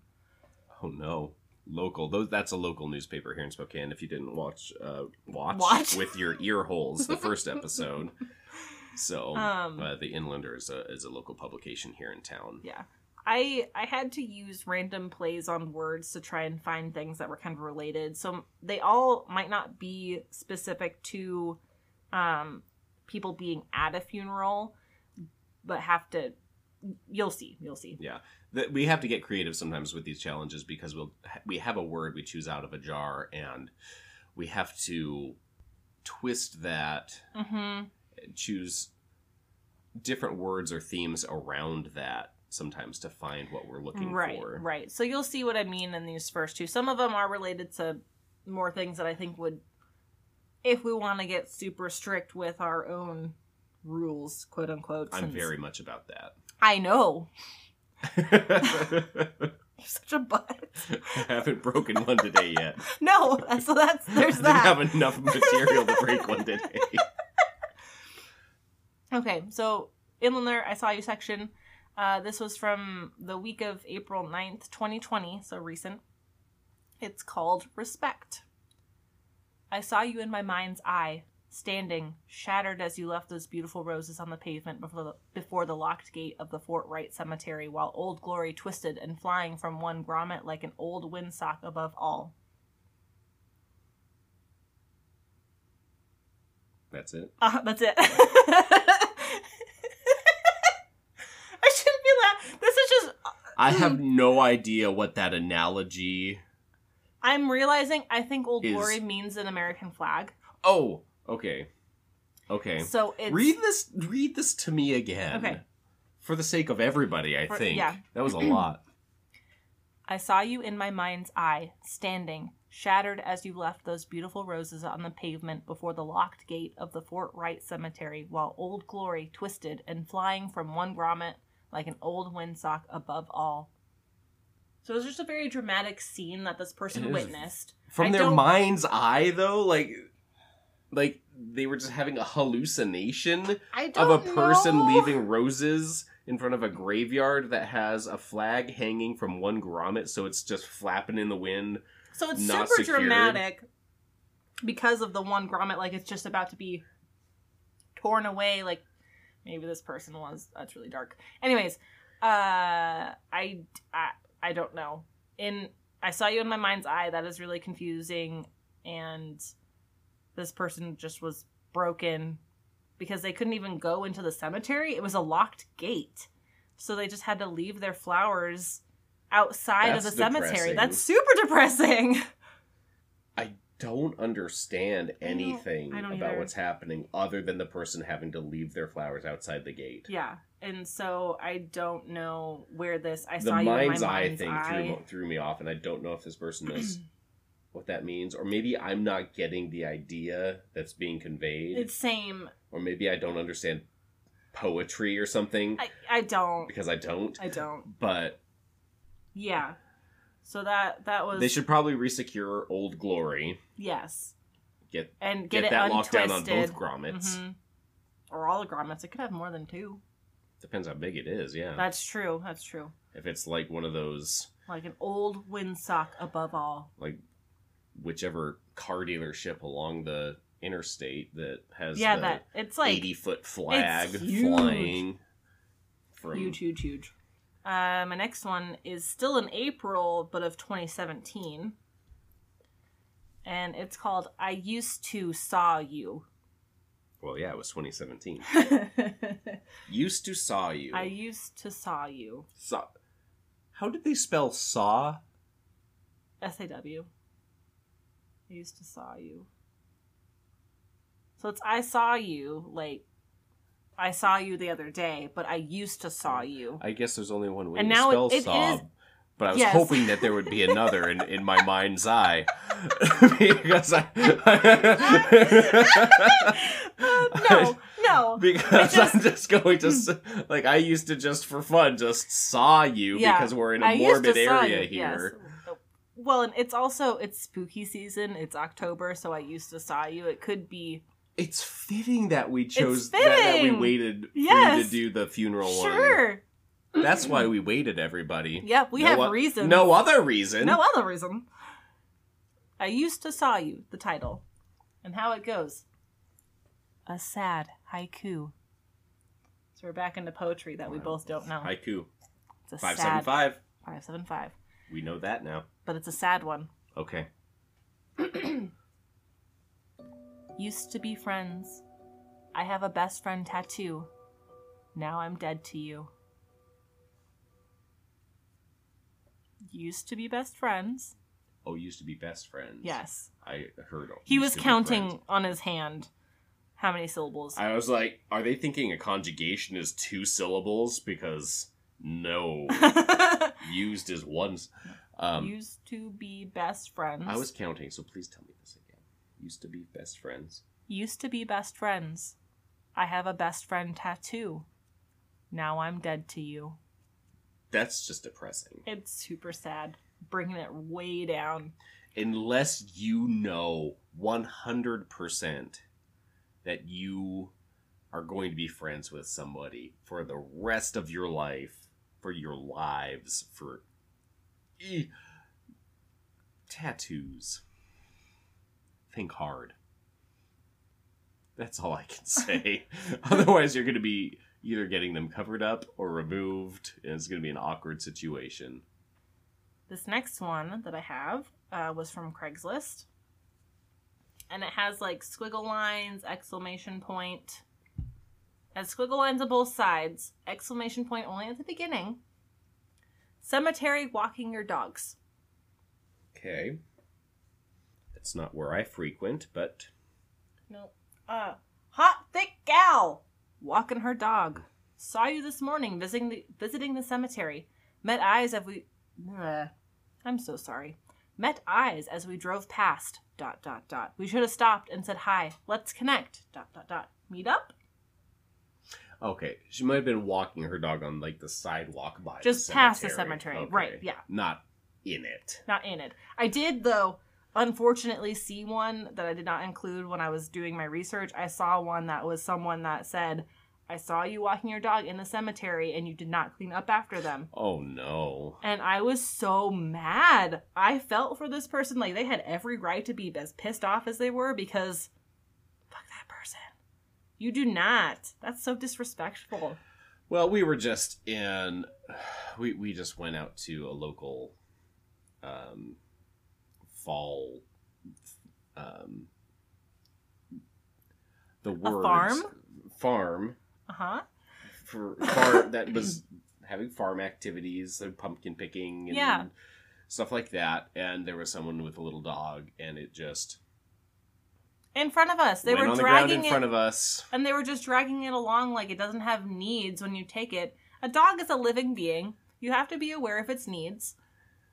oh no, local. Those that's a local newspaper here in Spokane. If you didn't watch, uh, watch, Watch. with your ear holes the first episode. So Um, uh, the Inlander is a is a local publication here in town. Yeah. I I had to use random plays on words to try and find things that were kind of related. So they all might not be specific to um people being at a funeral, but have to you'll see, you'll see. that we have to get creative sometimes with these challenges because we'll we have a word we choose out of a jar and we have to twist that Mhm. choose different words or themes around that sometimes to find what we're looking Right, for right. right. So you'll see what I mean in these first two. Some of them are related to more things that I think would if we want to get super strict with our own rules, quote unquote. i'm very much about that I know. You're such a butt. haven't broken one today yet No, so that's there's I didn't that. have enough material to break one today Okay, so Inlander, I saw you section. Uh, this was from the week of April 9th, 2020, so recent. It's called Respect. I saw you in my mind's eye, standing, shattered as you left those beautiful roses on the pavement before the, before the locked gate of the Fort Wright Cemetery, while Old Glory twisted and flying from one grommet like an old windsock above all. that's it Uh, that's it. I shouldn't be laughing. This is just. I have hmm. no idea what that analogy I'm realizing. I think Old Is- Glory means an American flag. oh okay okay So it's read this read this to me again Okay. for the sake of everybody i For- think yeah. that was a lot I saw you in my mind's eye, standing, shattered as you left those beautiful roses on the pavement before the locked gate of the Fort Wright Cemetery, while Old Glory twisted and flying from one grommet like an old windsock above all. So it was just a very dramatic scene that this person witnessed. from I their don't- mind's eye though like like they were just having a hallucination of a person know. leaving roses in front of a graveyard that has a flag hanging from one grommet so it's just flapping in the wind So it's super secured. dramatic because of the one grommet, like it's just about to be torn away. Like maybe this person was. That's really dark. Anyways, uh, I, I, I don't know. In I saw you in my mind's eye. That is really confusing, and this person just was broken because they couldn't even go into the cemetery. It was a locked gate, so they just had to leave their flowers outside of That's the cemetery. That's super depressing. don't understand I don't- anything I don't about either. what's happening other than the person having to leave their flowers outside the gate Yeah, and so I don't know where this. I the saw you mind's in my eye mind's thing eye. Threw, threw me off and i don't know if this person knows what that means or maybe i'm not getting the idea that's being conveyed It's same. or maybe i don't understand poetry or something I I don't. because i don't I don't. but Yeah. So that that was They should probably resecure Old Glory. yes, Get and get, get, it that locked down on both grommets. Mhm. Or all the grommets. It could have more than two. Depends how big it is, yeah. That's true. That's true. if it's like one of those Like an old windsock above all. like whichever car dealership along the interstate that has yeah, that it's like 80 foot flag flying from huge, huge, huge. Uh, my next one is still in April, but of 2017, and it's called "I Used to Saw You." well yeah it was 2017 used to saw you I used to saw you. saw how did they spell saw S A W. I used to saw you. So it's I saw you like I saw you the other day, but I used to saw you. i guess there's only one way And to now spell it- it saw is- but i was Yes. hoping that there would be another in, in my mind's eye because i Uh, no, no. because just- I'm just going to like I used to just for fun just saw you Yeah, because we're in a I morbid area you, here. yes. Well, and it's also it's spooky season. It's October, so I used to saw you. It could be It's fitting that we chose that, that we waited for you Yes. to do the funeral one. sure. That's why we waited, everybody. Yep, we No have o- reasons. No other reason. No other reason. I used to saw you. The title, and how it goes. A sad haiku. So we're back into poetry that we both don't know. Haiku. It's a Five sad seven five. five seven five, We know that now. but it's a sad one. Okay. Used to be friends. I have a best friend tattoo. Now I'm dead to you. Used to be best friends. Oh, used to be best friends. Yes. I heard. He was counting on his hand how many syllables. I was like, are they thinking a conjugation is two syllables? Because no, used is one. Um, Used to be best friends. I was counting, so please tell me this again. Used to be best friends. Used to be best friends. I have a best friend tattoo. Now I'm dead to you. That's just depressing. It's super sad. Bringing it way down. Unless you know 100% that you are going to be friends with somebody for the rest of your life, for your lives, for eh, tattoos. Think hard. That's all I can say. Otherwise, you're going to be either getting them covered up or removed, and it's going to be an awkward situation. This next one that I have uh, was from Craigslist. And it has like squiggle lines, exclamation point. Has squiggle lines on both sides, exclamation point only at the beginning. Cemetery walking your dogs. Okay. That's not where I frequent, but No. Uh, hot thick gal walking her dog. Saw you this morning visiting the visiting the cemetery. Met eyes as we. Bleh. I'm so sorry. Met eyes as we drove past. Dot dot dot. We should have stopped and said hi. Let's connect. Dot dot dot. Meet up. okay. She might have been walking her dog on like the sidewalk by Just the past the cemetery. Okay. Right, yeah. Not in it. Not in it. I did though. Unfortunately, see one that I did not include when I was doing my research. I saw one that was someone that said, "I saw you walking your dog in the cemetery, and you did not clean up after them." Oh no. And I was so mad. I felt for this person. Like, they had every right to be as pissed off as they were because fuck that person. You do not. That's so disrespectful. Well, we were just in. We we just went out to a local, um, fall, um, the word farm? farm Uh huh. for farm that was having farm activities, like pumpkin picking and Yeah. stuff like that. And there was someone with a little dog, and it just In front of us. They went were on the dragging in it. front of us. and they were just dragging it along like it doesn't have needs when you take it. A dog is a living being. You have to be aware of its needs.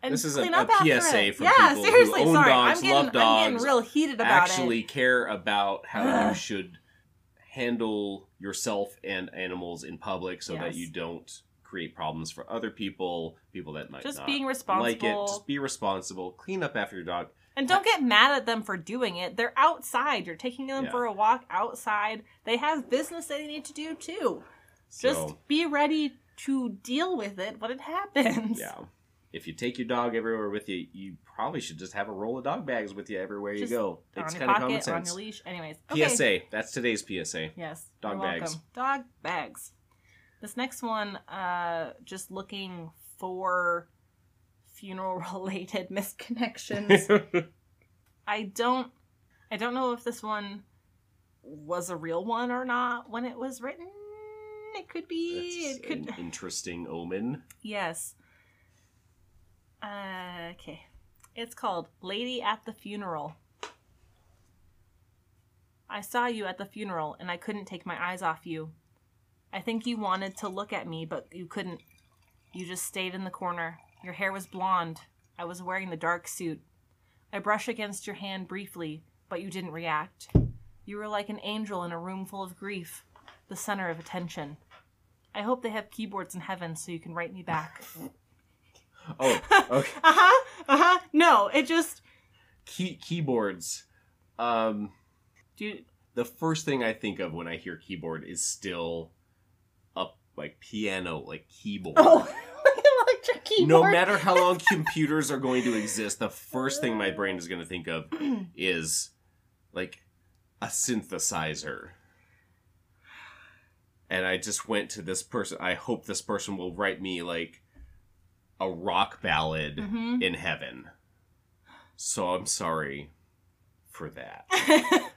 And This is a- clean a up after PSA from yeah, people who seriously. own Sorry, dogs, I'm getting, love I'm getting dogs, real heated about actually it. care about how you should handle yourself and animals in public so that you don't create problems for other people, people that might Just not being like responsible. it. Just be responsible. Clean up after your dog. And don't get mad at them for doing it. They're outside. You're taking them Yeah. for a walk outside. They have business they need to do too. Just So, be ready to deal with it when it happens. yeah. If you take your dog everywhere with you, you probably should just have a roll of dog bags with you everywhere Just you go. It's kind of common pocket, on sense. your leash. Anyways. Okay. PSA. That's today's PSA. Yes. Dog bags. welcome. Dog bags. This next one, uh, just looking for funeral related misconnections. I don't I don't know if this one was a real one or not when it was written. It could be. That's it could. an interesting omen. Yes. Uh, okay. It's called Lady at the Funeral. I saw you at the funeral and I couldn't take my eyes off you. I think you wanted to look at me, but you couldn't. You just stayed in the corner. Your hair was blonde. I was wearing the dark suit. I brushed against your hand briefly, but you didn't react. You were like an angel in a room full of grief, the center of attention. I hope they have keyboards in heaven so you can write me back. Oh, okay. Uh huh. Uh huh. No, it just. Key- keyboards. Um, Dude, the first thing I think of when I hear keyboard is still a like piano, like keyboard. oh, electric keyboard. No matter how long computers are going to exist, the first thing my brain is going to think of is like a synthesizer. And I just went to this person. I hope this person will write me like a rock ballad Mhm. in heaven. So I'm sorry for that.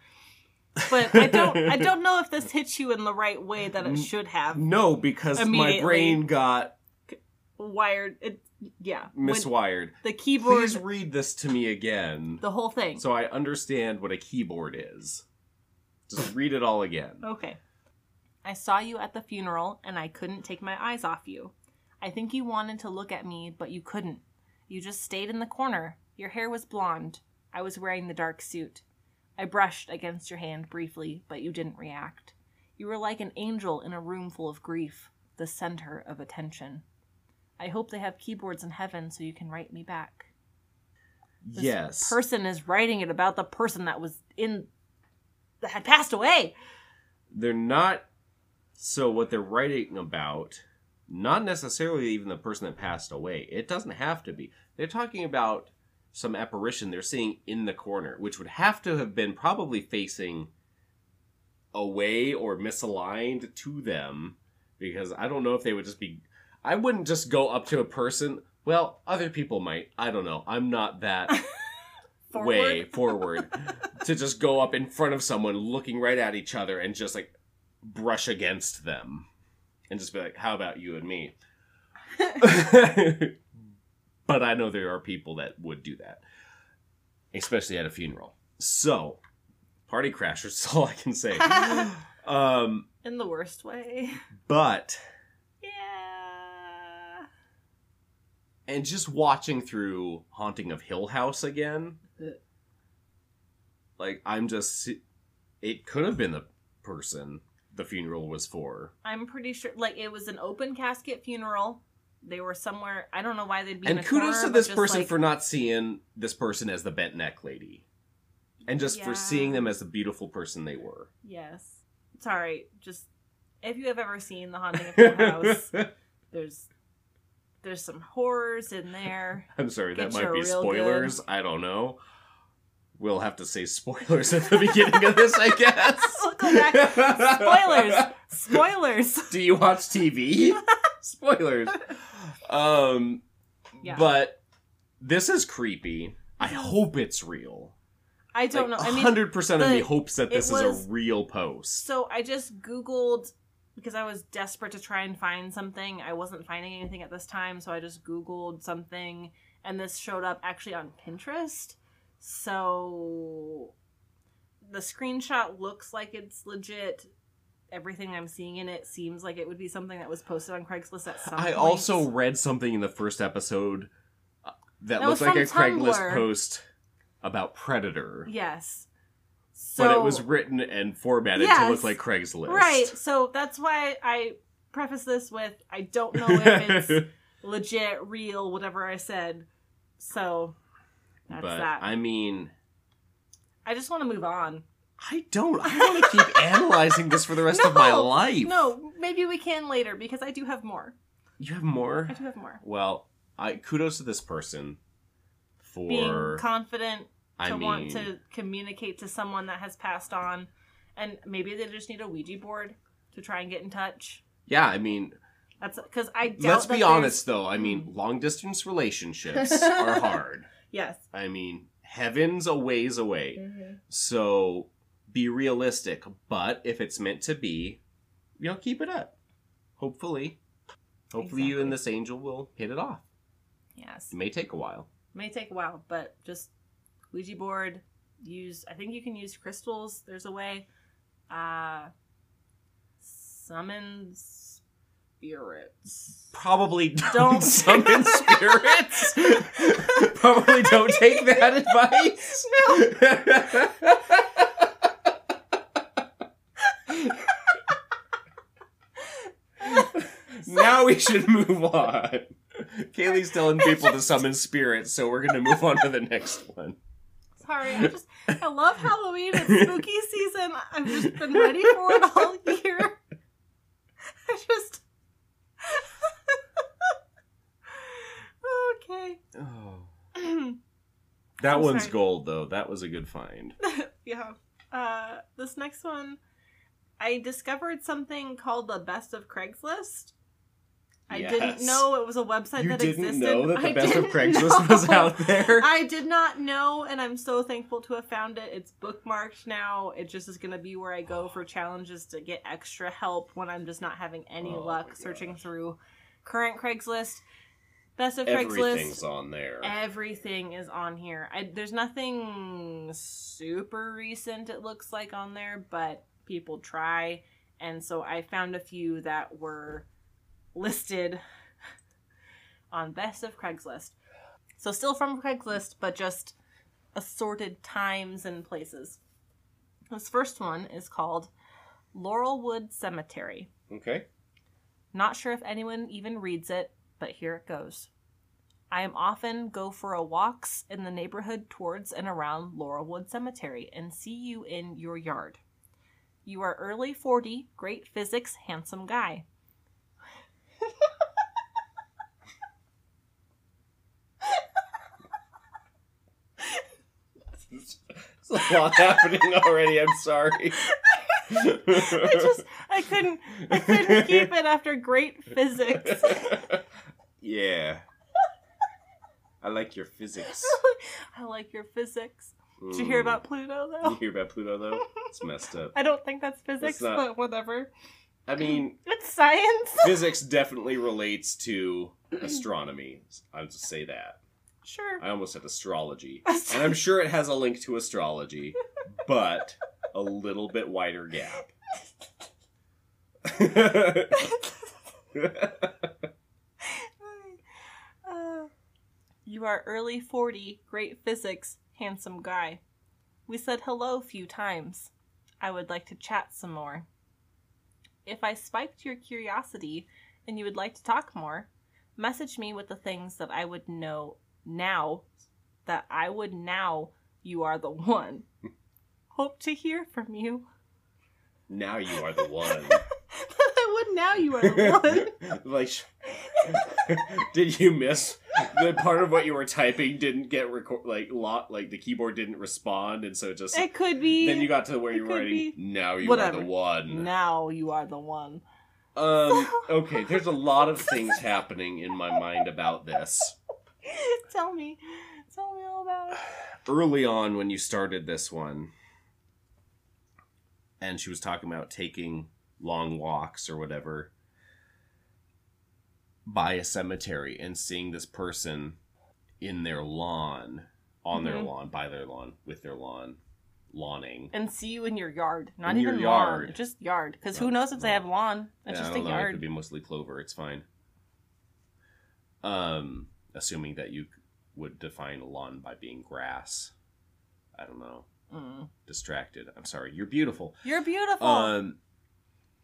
but I don't. I don't know if this hits you in the right way that it should have. No, because my brain got Wired. It. Yeah. when miswired. the keyboard. Please read this to me again The whole thing. so I understand what a keyboard is. Just read it all again. Okay. I saw you at the funeral and I couldn't take my eyes off you. I think you wanted to look at me, but you couldn't. You just stayed in the corner. Your hair was blonde. I was wearing the dark suit. I brushed against your hand briefly, but you didn't react. You were like an angel in a room full of grief, the center of attention. I hope they have keyboards in heaven so you can write me back. This yes. person is writing it about the person that was in that had passed away. they're not so what they're writing about not necessarily even the person that passed away. It doesn't have to be. They're talking about some apparition they're seeing in the corner which would have to have been probably facing away or misaligned to them because i don't know if they would just be i wouldn't just go up to a person. Well other people might. I don't know. I'm not that way forward to just go up in front of someone looking right at each other and just like brush against them and just be like how about you and me but i know there are people that would do that especially at a funeral so party crashers is all i can say um in the worst way. but Yeah. and just watching through haunting of hill house again like i'm just it could have been the person the funeral was for I'm pretty sure like it was an open casket funeral. They were somewhere I don't know why they'd be in and kudos corner, to this person like- for not seeing this person as the bent neck lady and just for seeing them as the beautiful person they were Yes. Sorry, just if you have ever seen The Haunting of Hill House, there's there's some horrors in there. i'm sorry that might be spoilers i don't know we'll have to say spoilers at the beginning of this i guess We'll go back. Spoilers. Spoilers. Do you watch TV? Spoilers. Um, Yeah. but this is creepy. I hope it's real. I don't Like, know. I mean, hundred percent of me hopes that this is a real post. So I just Googled because I was desperate to try and find something. I wasn't finding anything at this time, so I just Googled something and this showed up actually on Pinterest. So the screenshot looks like it's legit. Everything I'm seeing in it seems like it would be something that was posted on Craigslist at some I point. also read something in the first episode uh, that, That looked like a from Craigslist post about Predator, Yes. So but it was written and formatted Yes. to look like Craigslist. Right. So that's why I preface this with I don't know if it's legit, real, whatever I said. So that's but that. I mean, I just want to move on. I don't. I want to keep analyzing this for the rest of my life. No, maybe we can later because I do have more. You have more? I do have more. Well, I kudos to this person for Being confident I to mean, want to communicate to someone that has passed on, and maybe they just need a Ouija board to try and get in touch. yeah, I mean, That's because I doubt let's be honest though. I mean, mm. long distance relationships are hard. Yes. I mean, heaven's a ways away. So be realistic, but if it's meant to be, you know, keep it up. Hopefully. Hopefully you and this angel will hit it off. Yes. It may take a while. May take a while, but just Ouija board. Use. I think you can use crystals. There's a way. Uh, summon spirits. Probably don't, Don't. summon spirits. Probably don't take that advice. now we should move on. Kaylee's telling people to summon spirits, so we're gonna move on to the next one. Sorry, I just I love Halloween. It's spooky season. I've just been ready for it all year. I just Oh. That I'm one's sorry. gold, though. That was a good find. yeah. Uh, this next one, I discovered something called the Best of Craigslist. I didn't know it was a website You that didn't existed. know that the I best of Craigslist was know. out there? I did not know, and I'm so thankful to have found it. It's bookmarked now. It just is going to be where I go for challenges to get extra help when I'm just not having any Oh luck searching through current Craigslist. Best of Craigslist. On there. Everything is on here. I, there's nothing super recent, it looks like, on there, but people try. And so I found a few that were listed on Best of Craigslist. So still from Craigslist, but just assorted times and places. This first one is called Laurelwood Cemetery. Okay. Not sure if anyone even reads it, but here it goes. I am often go for a walks in the neighborhood towards and around Laurelwood Cemetery and see you in your yard. You are early 40, great physics, handsome guy. There's a lot happening already. I'm sorry. I just I couldn't I couldn't keep it after great physics. yeah. I like your physics. I like your physics. Did you Mm. hear about Pluto though? You hear about Pluto though? It's messed up. I don't think that's physics, not- but whatever. I mean, It's science. physics definitely relates to astronomy. I'll just say that. Sure. I almost said astrology. And I'm sure it has a link to astrology, but a little bit wider gap. You are early 40, great physics, handsome guy. We said hello a few times. I would like to chat some more. If I spiked your curiosity and you would like to talk more, message me with the things that I would know now, that I would now you are the one. Hope to hear from you. now you are the one. Would now you are the one. like, did you miss the part of what you were typing? Didn't get record like lot like the keyboard didn't respond, and so it just It could be. then you got to where you were writing. be. Now you Whatever. are the one. Now you are the one. Um. Okay. There's a lot of things happening in my mind about this. tell me. Tell me all about it. Early on, when you started this one, and she was talking about taking long walks or whatever by a cemetery and seeing this person in their lawn, on their Mhm. lawn, by their lawn, with their lawn, lawning. And see you in your yard. Not In your even lawn. yard. Just yard. Because who knows if they well, have lawn? It's Yeah, just a know. It yard. could be mostly clover. It's fine. Um, assuming that you would define lawn by being grass. I don't know. Mm. Distracted. I'm sorry. You're beautiful. You're beautiful. Um,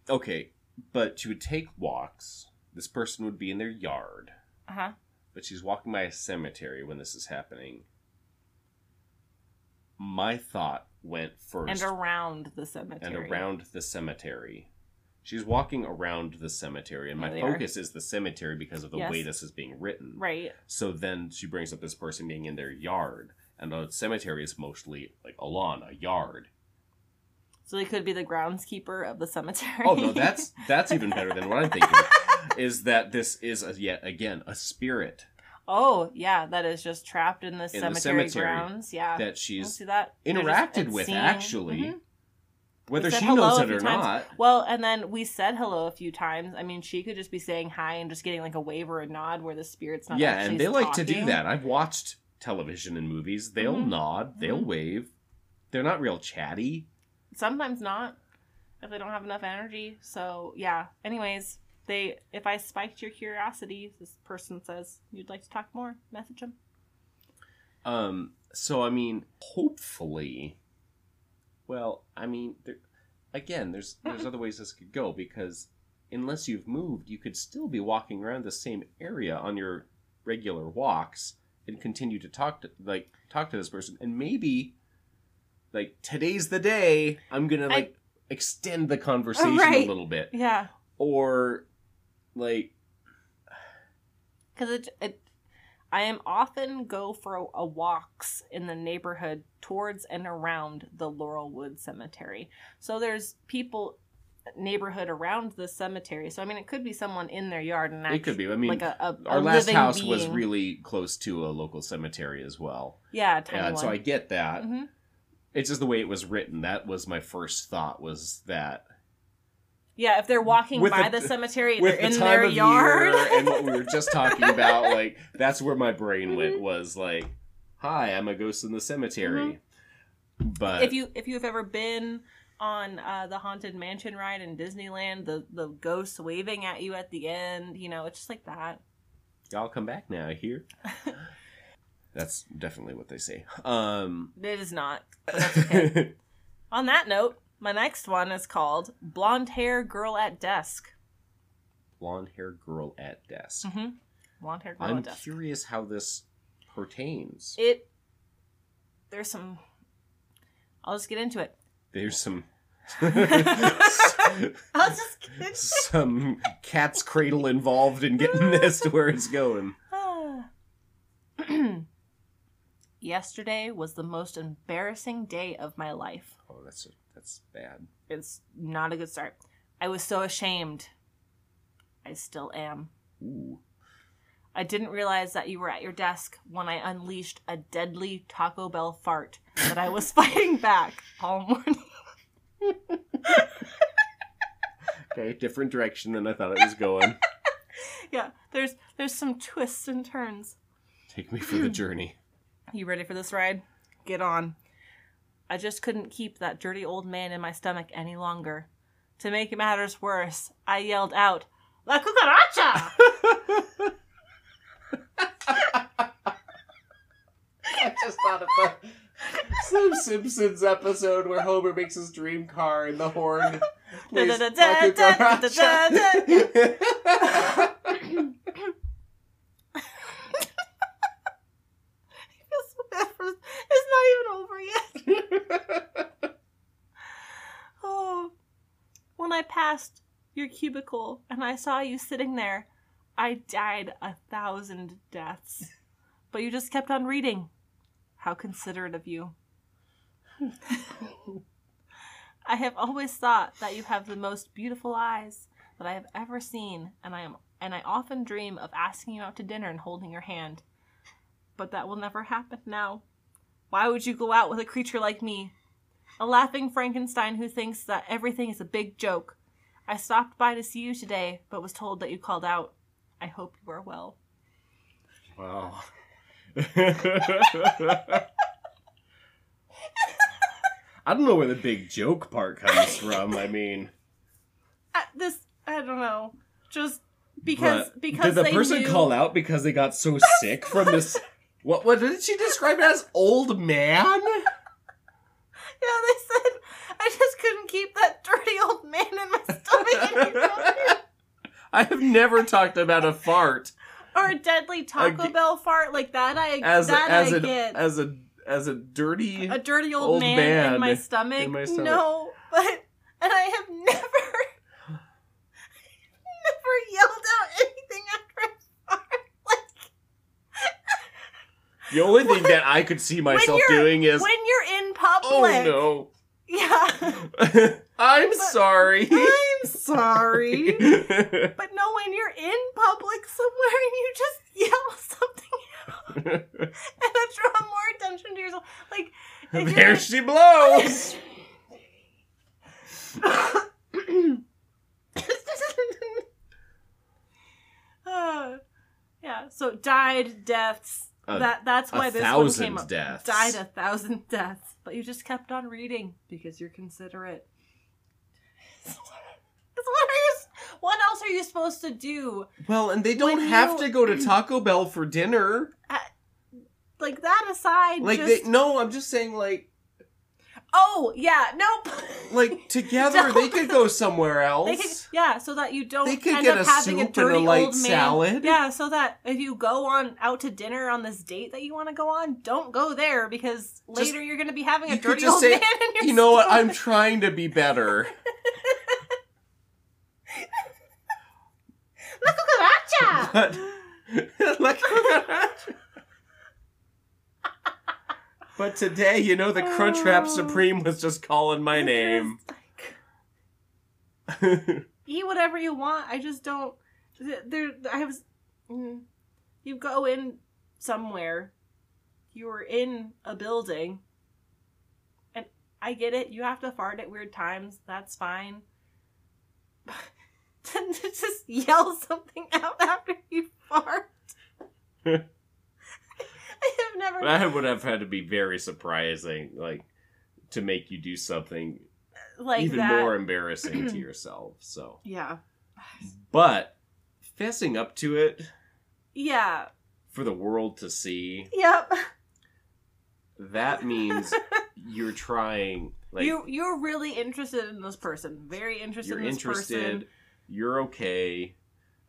okay. but she would take walks. This person would be in their yard, Uh huh. but she's walking by a cemetery when this is happening. My thought went first And around the cemetery. and around the cemetery. She's walking around the cemetery, and my they are. focus is the cemetery because of the Yes. way this is being written. Right. So then she brings up this person being in their yard, and the cemetery is mostly like a lawn, a yard. So they could be the groundskeeper of the cemetery. Oh no, that's that's even better than what I'm thinking. is that this is a, yet again a spirit oh yeah, that is just trapped in the, the cemetery, cemetery grounds. Yeah. that she's that. Interacted with seen- actually, Mhm. whether she knows it or times. not. Well, and then we said hello a few times. I mean, she could just be saying hi and just getting like a wave or a nod where the spirit's not. Yeah, and they like to do that. I've watched television and movies. They'll Mhm. nod, they'll Mhm. wave. They're not real chatty. Sometimes not, if they don't have enough energy. So yeah. Anyways, they if I spiked your curiosity, this person says you'd like to talk more. Message them. Um, so I mean, hopefully, well, I mean, there, again, there's there's other ways this could go because unless you've moved, you could still be walking around the same area on your regular walks and continue to talk to like talk to this person, and maybe like today's the day I'm gonna I- like extend the conversation a little bit, Yeah, or like because it, it I am often go for a, a walks in the neighborhood towards and around the Laurelwood Cemetery. So there's people neighborhood around the cemetery. So I mean, it could be someone in their yard and it could be. I mean, like a, a, our a last house was really close to a local cemetery as well. yeah, and one. so I get that. Mhm. It's just the way it was written. That was my first thought. Was that Yeah, if they're walking With by the- the, cemetery, they're the in their yard. and what we were just talking about, like that's where my brain Mm-hmm. went. Was like, "Hi, I'm a ghost in the cemetery." But if you if you have ever been on uh, the haunted mansion ride in Disneyland, the the ghosts waving at you at the end, you know, it's just like that. y'all come back now, Here. that's definitely what they say. Um, It is not. That's okay. on that note, my next one is called Blonde Hair Girl at Desk. blonde hair girl at desk. Mm-hmm. Blonde hair girl I'm at desk. curious how this pertains. It there's some. I'll just get into it. There's some I'll just get into it. some cat's cradle involved in getting this to where it's going. Yesterday was the most embarrassing day of my life. Oh, that's that's bad. It's not a good start. I was so ashamed. I still am. Ooh. I didn't realize that you were at your desk when I unleashed a deadly Taco Bell fart that I was fighting back all morning. Okay, different direction than I thought it was going. yeah, there's there's some twists and turns. Take me for the journey. You ready for this ride? Get on. I just couldn't keep that dirty old man in my stomach any longer. To make matters worse, I yelled out, La cucaracha! I just thought of the some Simpsons episode where Homer makes his dream car and the horn plays It's not even over yet. Oh. When I passed your cubicle and I saw you sitting there, I died a thousand deaths. But you just kept on reading. How considerate of you. I have always thought that you have the most beautiful eyes that I have ever seen, and I am and I often dream of asking you out to dinner and holding your hand. But that will never happen now. Why would you go out with a creature like me? A laughing Frankenstein who thinks that everything is a big joke. I stopped by to see you today, but was told that you called out. I hope you are well. Wow. I don't know where the big joke part comes from. I mean, Uh, this I don't know. Just because but because did the person knew, call out because they got so sick from this? What? What did she describe it as? Old man? Yeah, they said I just couldn't keep that dirty old man in my stomach anymore. I have never talked about a fart or a deadly Taco Ag- Bell fart like that. I as that as I a get as a as a dirty. a dirty old, old man, man in my stomach. in my stomach. No, but and I have never never yelled out anything after I fart. Like the only thing that I could see myself doing is, when you're in public. oh no. Yeah. I'm But- sorry. I'm sorry. But no, when you're in public somewhere and you just yell something and to draw more attention to yourself, like there she blows. Uh, yeah. So died deaths. A- that that's why this one came up. deaths. Died a thousand deaths, but you just kept on reading because you're considerate. what, are you, what you supposed to do? Well, and they don't When have you- to go to Taco Bell for dinner. Uh, like that aside, Like just they no, I'm just saying like oh yeah, nope. like together they could go somewhere else. They could, yeah, so that you don't They could end get up a having a soup and a dirty light old man. salad. Yeah, so that if you go on out to dinner on this date that you want to go on, don't go there because later you're going to be having a you could dirty just old say, man in your you know what? I'm trying to be better. La cucaracha! But like, but today, you know, the Crunchwrap Oh. Supreme was just calling my name. Eat whatever you want. I just don't. There, I was. mm, You go in somewhere. You were in a building, and I get it. You have to fart at weird times. That's fine. to just yell something out after you fart. I have never. that would have had to be very surprising, like to make you do something like even that. more embarrassing to yourself. So, Yeah. but fessing up to it Yeah. for the world to see, Yep. that means you're trying. Like you you're really interested in this person. Very interested you're in this interested. person. You're okay.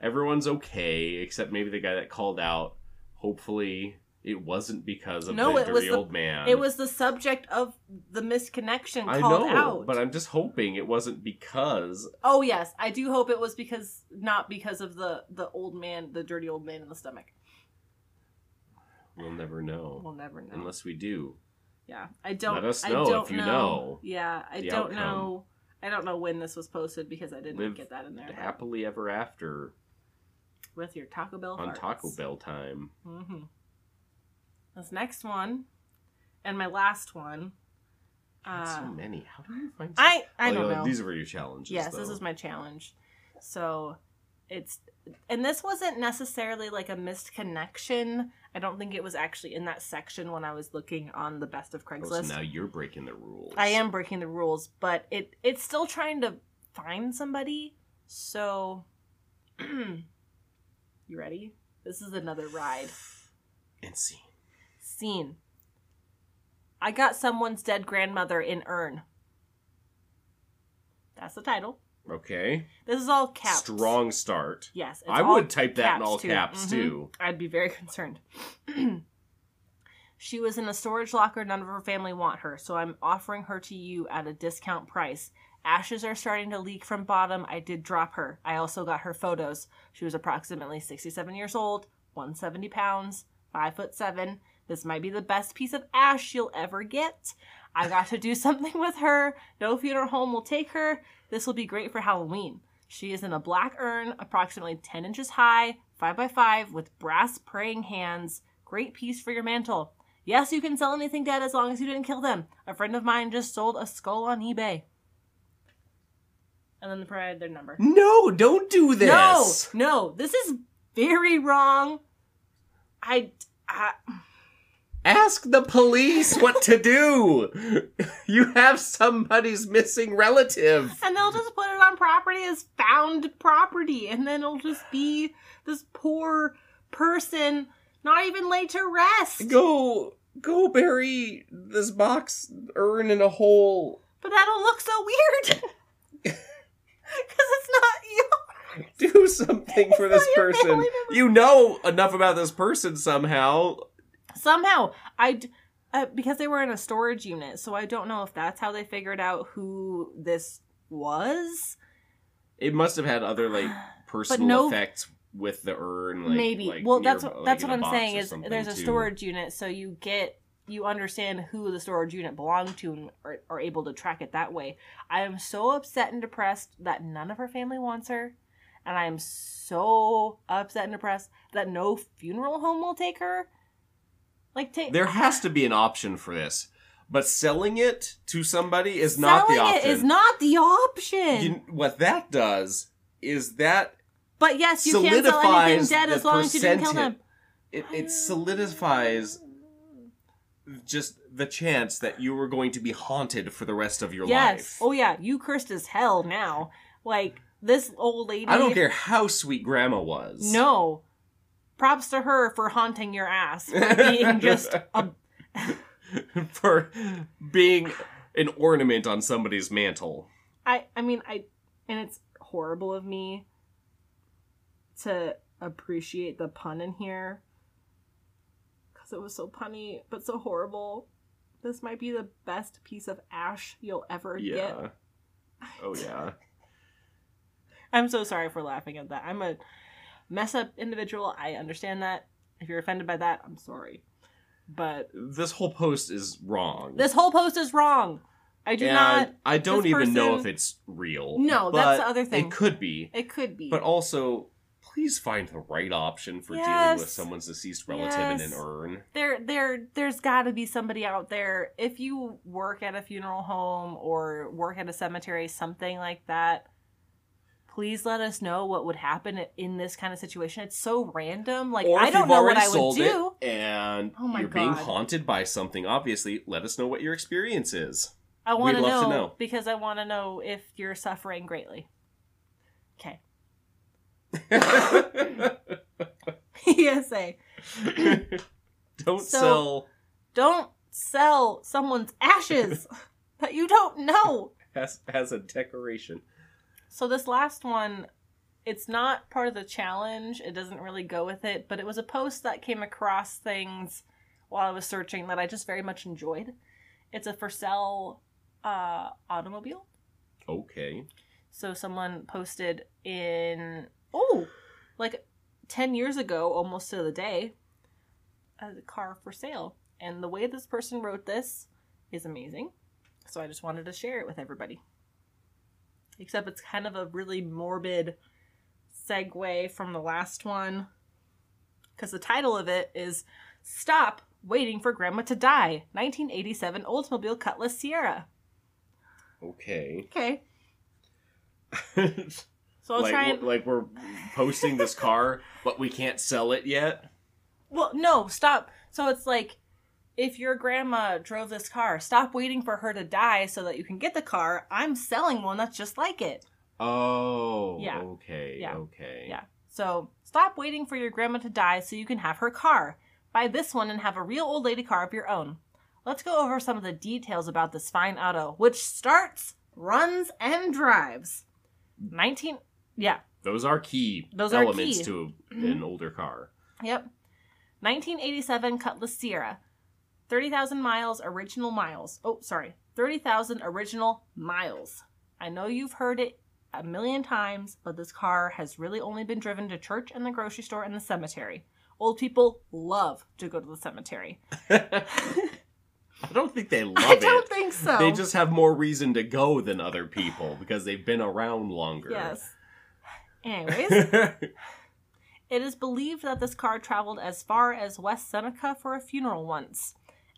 Everyone's okay, except maybe the guy that called out. Hopefully, it wasn't because of No, the it was dirty the- old man. It was the subject of the misconnection I called know, out. but I'm just hoping it wasn't because oh yes, I do hope it was because not because of the the old man, the dirty old man in the stomach. we'll never know We'll never know. unless we do. yeah, I don't. Let us I know don't if you know Yeah, I don't outcome. know. I don't know when this was posted because I didn't Live get that in there. Happily ever after with your Taco Bell on farts. Taco Bell time. Mm-hmm. This next one, and my last one. God, so Uh, many. How do you find? So- I I Oh, don't yeah, know. These were your challenges. yes, this though. is my challenge. So it's and this wasn't necessarily like a missed connection. I don't think it was actually in that section when I was looking on the best of Oh, Craigslist. so now you're breaking the rules. I am breaking the rules, but it it's still trying to find somebody. So you ready? This is another ride. Insane. Scene. I got someone's dead grandmother in urn. That's the title. Okay. This is all caps. Strong start. Yes. I would type that in all too. caps Mhm. too. I'd be very concerned. she was in a storage locker. None of her family want her, so I'm offering her to you at a discount price. Ashes are starting to leak from bottom. I did drop her. I also got her photos. She was approximately 67 years old, 170 pounds, 5 foot 7. This might be the best piece of ash you'll ever get. I got to do something with her. No funeral home will take her. This will be great for Halloween. She is in a black urn, approximately 10 inches high, 5 by 5 with brass praying hands. Great piece for your mantle. Yes, you can sell anything dead as long as you didn't kill them. A friend of mine just sold a skull on eBay. And then they provided their number. No, don't do this. No, no, this is very wrong. I, I Ask the police what to do. You have somebody's missing relative. and they'll just put it on property as found property, and then it'll just be this poor person not even laid to rest. Go go bury this box urn in a hole. But that'll look so weird. Because it's not you. Do something for this person. You know enough about this person somehow. Somehow, I Uh, because they were in a storage unit, so I don't know if that's how they figured out who this was. It must have had other like personal no- effects with the urn. Like, Maybe. like, well, that's like, that's what I'm saying is there's a too. storage unit, so you get you understand who the storage unit belonged to and are, are able to track it that way. I am so upset and depressed that none of her family wants her, and I am so upset and depressed that no funeral home will take her. Like take There has to be an option for this, but selling it to somebody is not the Selling option. It is not the option. You- what that does is that but yes, you can't sell anything dead as long as you didn't kill them. it, it solidifies just the chance that you were going to be haunted for the rest of your life. Yes. life. Oh yeah, you cursed as hell now. Like this old lady. I don't care how sweet grandma was. No. Props to her for haunting your ass for being just a for being an ornament on somebody's mantle. I I mean I and it's horrible of me to appreciate the pun in here cuz it was so punny but so horrible. This might be the best piece of ash you'll ever get. Oh yeah. I'm so sorry for laughing at that. I'm a mess up individual. I understand that. If you're offended by that, I'm sorry. But This whole post is wrong. this whole post is wrong. I do and not. I don't even know if it's real. No, that's the other thing. It could be. It could be. But also, please find the right option for dealing with someone's deceased relative in an urn. there, there, there's got to be somebody out there. If you work at a funeral home or work at a cemetery, something like that. Please let us know what would happen in this kind of situation. It's so random. Like or I don't know what I would do. and Oh my you're being haunted by something, obviously, let us know what your experience is. I want We'd to love know, to know. because I want to know if you're suffering greatly. Okay. PSA. Don't So- sell Don't sell someone's ashes that you don't know. as, as a decoration. So this last one, it's not part of the challenge. It doesn't really go with it, but it was a post that came across things while I was searching that I just very much enjoyed. It's a for sale uh, automobile. Okay. So someone posted in oh, like ten years ago, almost to the day, a car for sale. And the way this person wrote this is amazing. So I just wanted to share it with everybody. Except it's kind of a really morbid segue from the last one. Because the title of it is Stop Waiting for Grandma to Die 1987 Oldsmobile Cutlass Ciera. Okay. Okay. So I'll like, try and. like we're posting this car, but we can't sell it yet. Well, no, stop. So it's like if your grandma drove this car, stop waiting for her to die so that you can get the car. I'm selling one that's just like it. Oh. Yeah. Okay. Yeah. Okay. Yeah. So stop waiting for your grandma to die so you can have her car. Buy this one and have a real old lady car of your own. Let's go over some of the details about this fine auto, which starts, runs, and drives. 19. Yeah, Those are key Those are elements key. to an older car. Yep. 1987 Cutlass Ciera. 30,000 miles, original miles. Oh, sorry. 30,000 original miles. I know you've heard it a million times, but this car has really only been driven to church and the grocery store and the cemetery. Old people love to go to the cemetery. I don't think they love it. I don't think so. They just have more reason to go than other people because they've been around longer. Yes. Anyways, it is believed that this car traveled as far as West Seneca for a funeral once.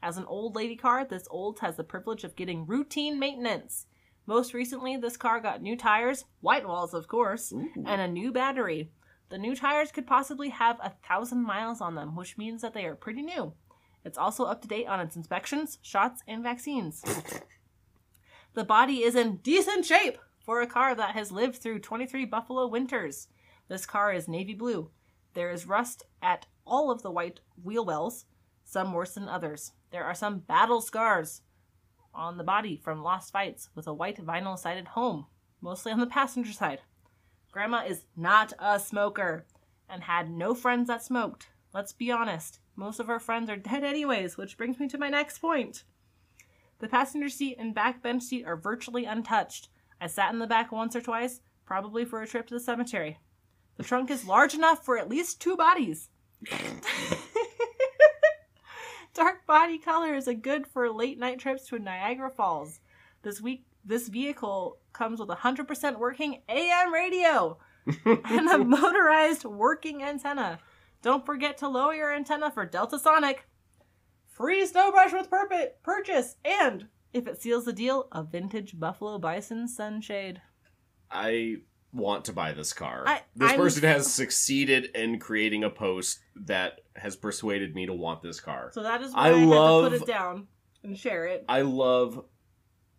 As an old lady car, this old has the privilege of getting routine maintenance. Most recently, this car got new tires, white walls, of course, Ooh. and a new battery. The new tires could possibly have a thousand miles on them, which means that they are pretty new. It's also up to date on its inspections, shots, and vaccines. the body is in decent shape for a car that has lived through 23 Buffalo winters. This car is navy blue. There is rust at all of the white wheel wells, some worse than others. There are some battle scars on the body from lost fights with a white vinyl sided home, mostly on the passenger side. Grandma is not a smoker and had no friends that smoked. Let's be honest, most of her friends are dead anyways, which brings me to my next point. The passenger seat and back bench seat are virtually untouched. I sat in the back once or twice, probably for a trip to the cemetery. The trunk is large enough for at least two bodies. Dark body color is a good for late night trips to Niagara Falls. This week, this vehicle comes with a 100% working AM radio and a motorized working antenna. Don't forget to lower your antenna for Delta Sonic. Free snow brush with purpo- purchase, and if it seals the deal, a vintage Buffalo Bison sunshade. I want to buy this car. I- this I'm- person has succeeded in creating a post that has persuaded me to want this car. So that is I why I, had love- to put it down and share it. I love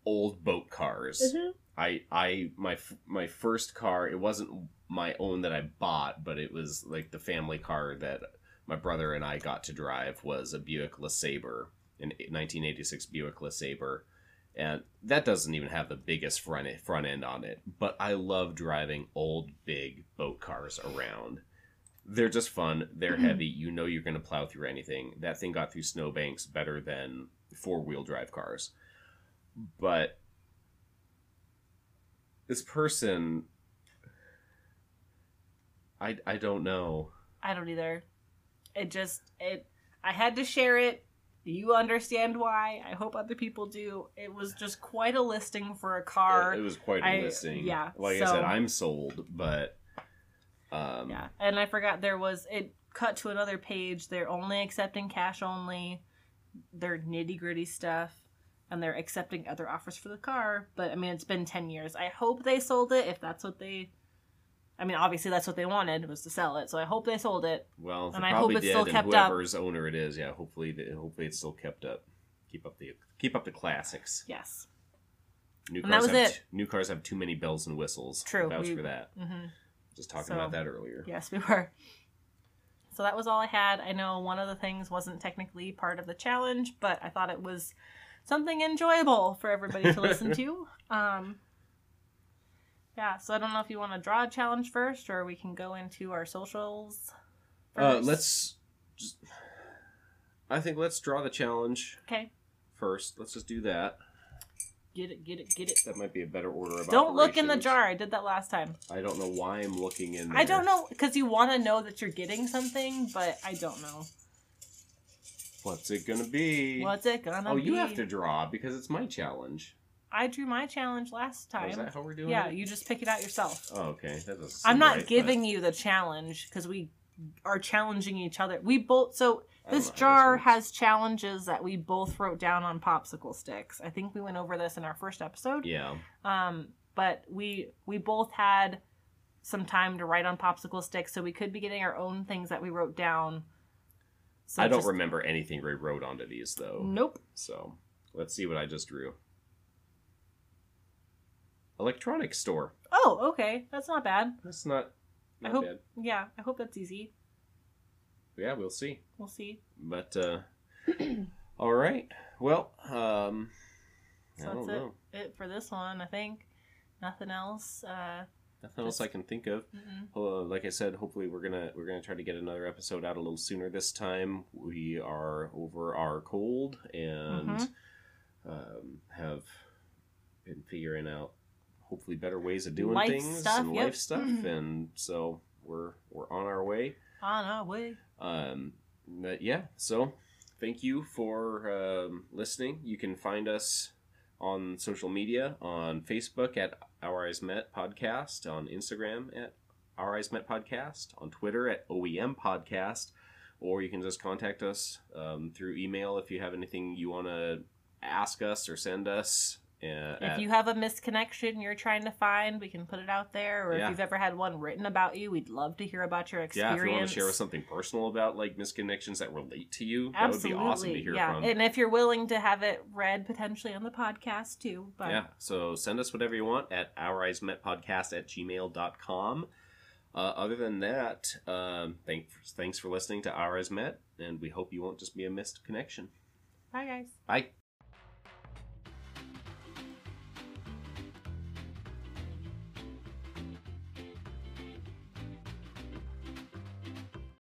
old boat cars. Mhm. I I my my first car it wasn't my own that I bought, but it was like the family car that my brother and I got to drive was a Buick LeSabre, an 1986 Buick LeSabre, and that doesn't even have the biggest front front end on it. But I love driving old big boat cars around. They're just fun. They're mm-hmm. heavy. You know you're going to plow through anything. That thing got through snowbanks better than four wheel drive cars. But this person I I don't know. I don't either. It just it. I had to share it. You understand why? I hope other people do. It was just quite a listing for a car. It, it was quite a I- listing. yeah, Like I said, I'm sold, but um yeah, and I forgot there was it cut to another page. They're only accepting cash only. They're nitty gritty stuff, and they're accepting other offers for the car. But I mean, it's been ten years. I hope they sold it if that's what they. I mean, obviously that's what they wanted was to sell it. So I hope they sold it. well, And I hope it's did, still kept up. whoever's owner it is, yeah, hopefully the, hopefully it's still kept up. Keep up the keep up the classics. Yes. New And that cars was have it. new cars have too many bells and whistles. True, Vouch we- for that. hmm Just talking So- about that earlier. Yes, we were. So that was all I had. I know one of the things wasn't technically part of the challenge, but I thought it was something enjoyable for everybody to listen to. Um, yeah, so I don't know if you want to draw a challenge first, or we can go into our socials. Uh, let's just. I think let's draw the challenge Okay, first. Let's just do that. get it, get it, get it. That might be a better order of Don't look in the jar. I did that last time. I don't know why I'm looking in. There. I don't know because you want to know that you're getting something, but I don't know. What's it gonna be? What's it gonna oh, be? Oh, you have to draw because it's my challenge. I drew my challenge last Oh, time. is that how we're doing yeah, it? you just pick it out yourself. Oh, okay. That. I'm not right, giving you the challenge because we are challenging each other. We both so this jar has challenges that we both wrote down on popsicle sticks. I think we went over this in our first episode. Yeah. Um, but we we both had some time to write on popsicle sticks, so we could be getting our own things that we wrote down. So I don't just- remember anything we wrote onto these though. Nope. So let's see what I just drew. Electronics store. Oh, okay, that's not bad. That's not. I hope. bad. Yeah, I hope that's easy. Yeah, we'll see. We'll see. But uh all right. Well, um So I that's don't it. know. It for this one, I think. Nothing else. Uh, Nothing else I can think of. mm-mm. Uh, like I said, hopefully we're gonna we're gonna try to get another episode out a little sooner this time. We are over our cold and Mhm. um, have been figuring out hopefully better ways of doing Life things stuff, and yep. life stuff, and so we're we're on our way. on our way. Um, but yeah, so thank you for um, listening. You can find us on social media on Facebook at Our Eyes Met Podcast, on Instagram at Our Eyes Met Podcast, on Twitter at OEM Podcast, or you can just contact us um, through email if you have anything you want to ask us or send us. Uh, If at- you have a misconnection you're trying to find, we can put it out there. Or Yeah. if you've ever had one written about you, we'd love to hear about your yeah, experience. if you want to share something personal about like misconnections that relate to you, Absolutely. that would be awesome to hear from. yeah. from. And if you're willing to have it read potentially on the podcast too, but Yeah, so send us whatever you want at our eyes met podcast at gmail.com. Uh, other than that, um, thanks, thanks for listening to Our Eyes Met, and we hope you won't just be a missed connection. Bye, guys. Bye.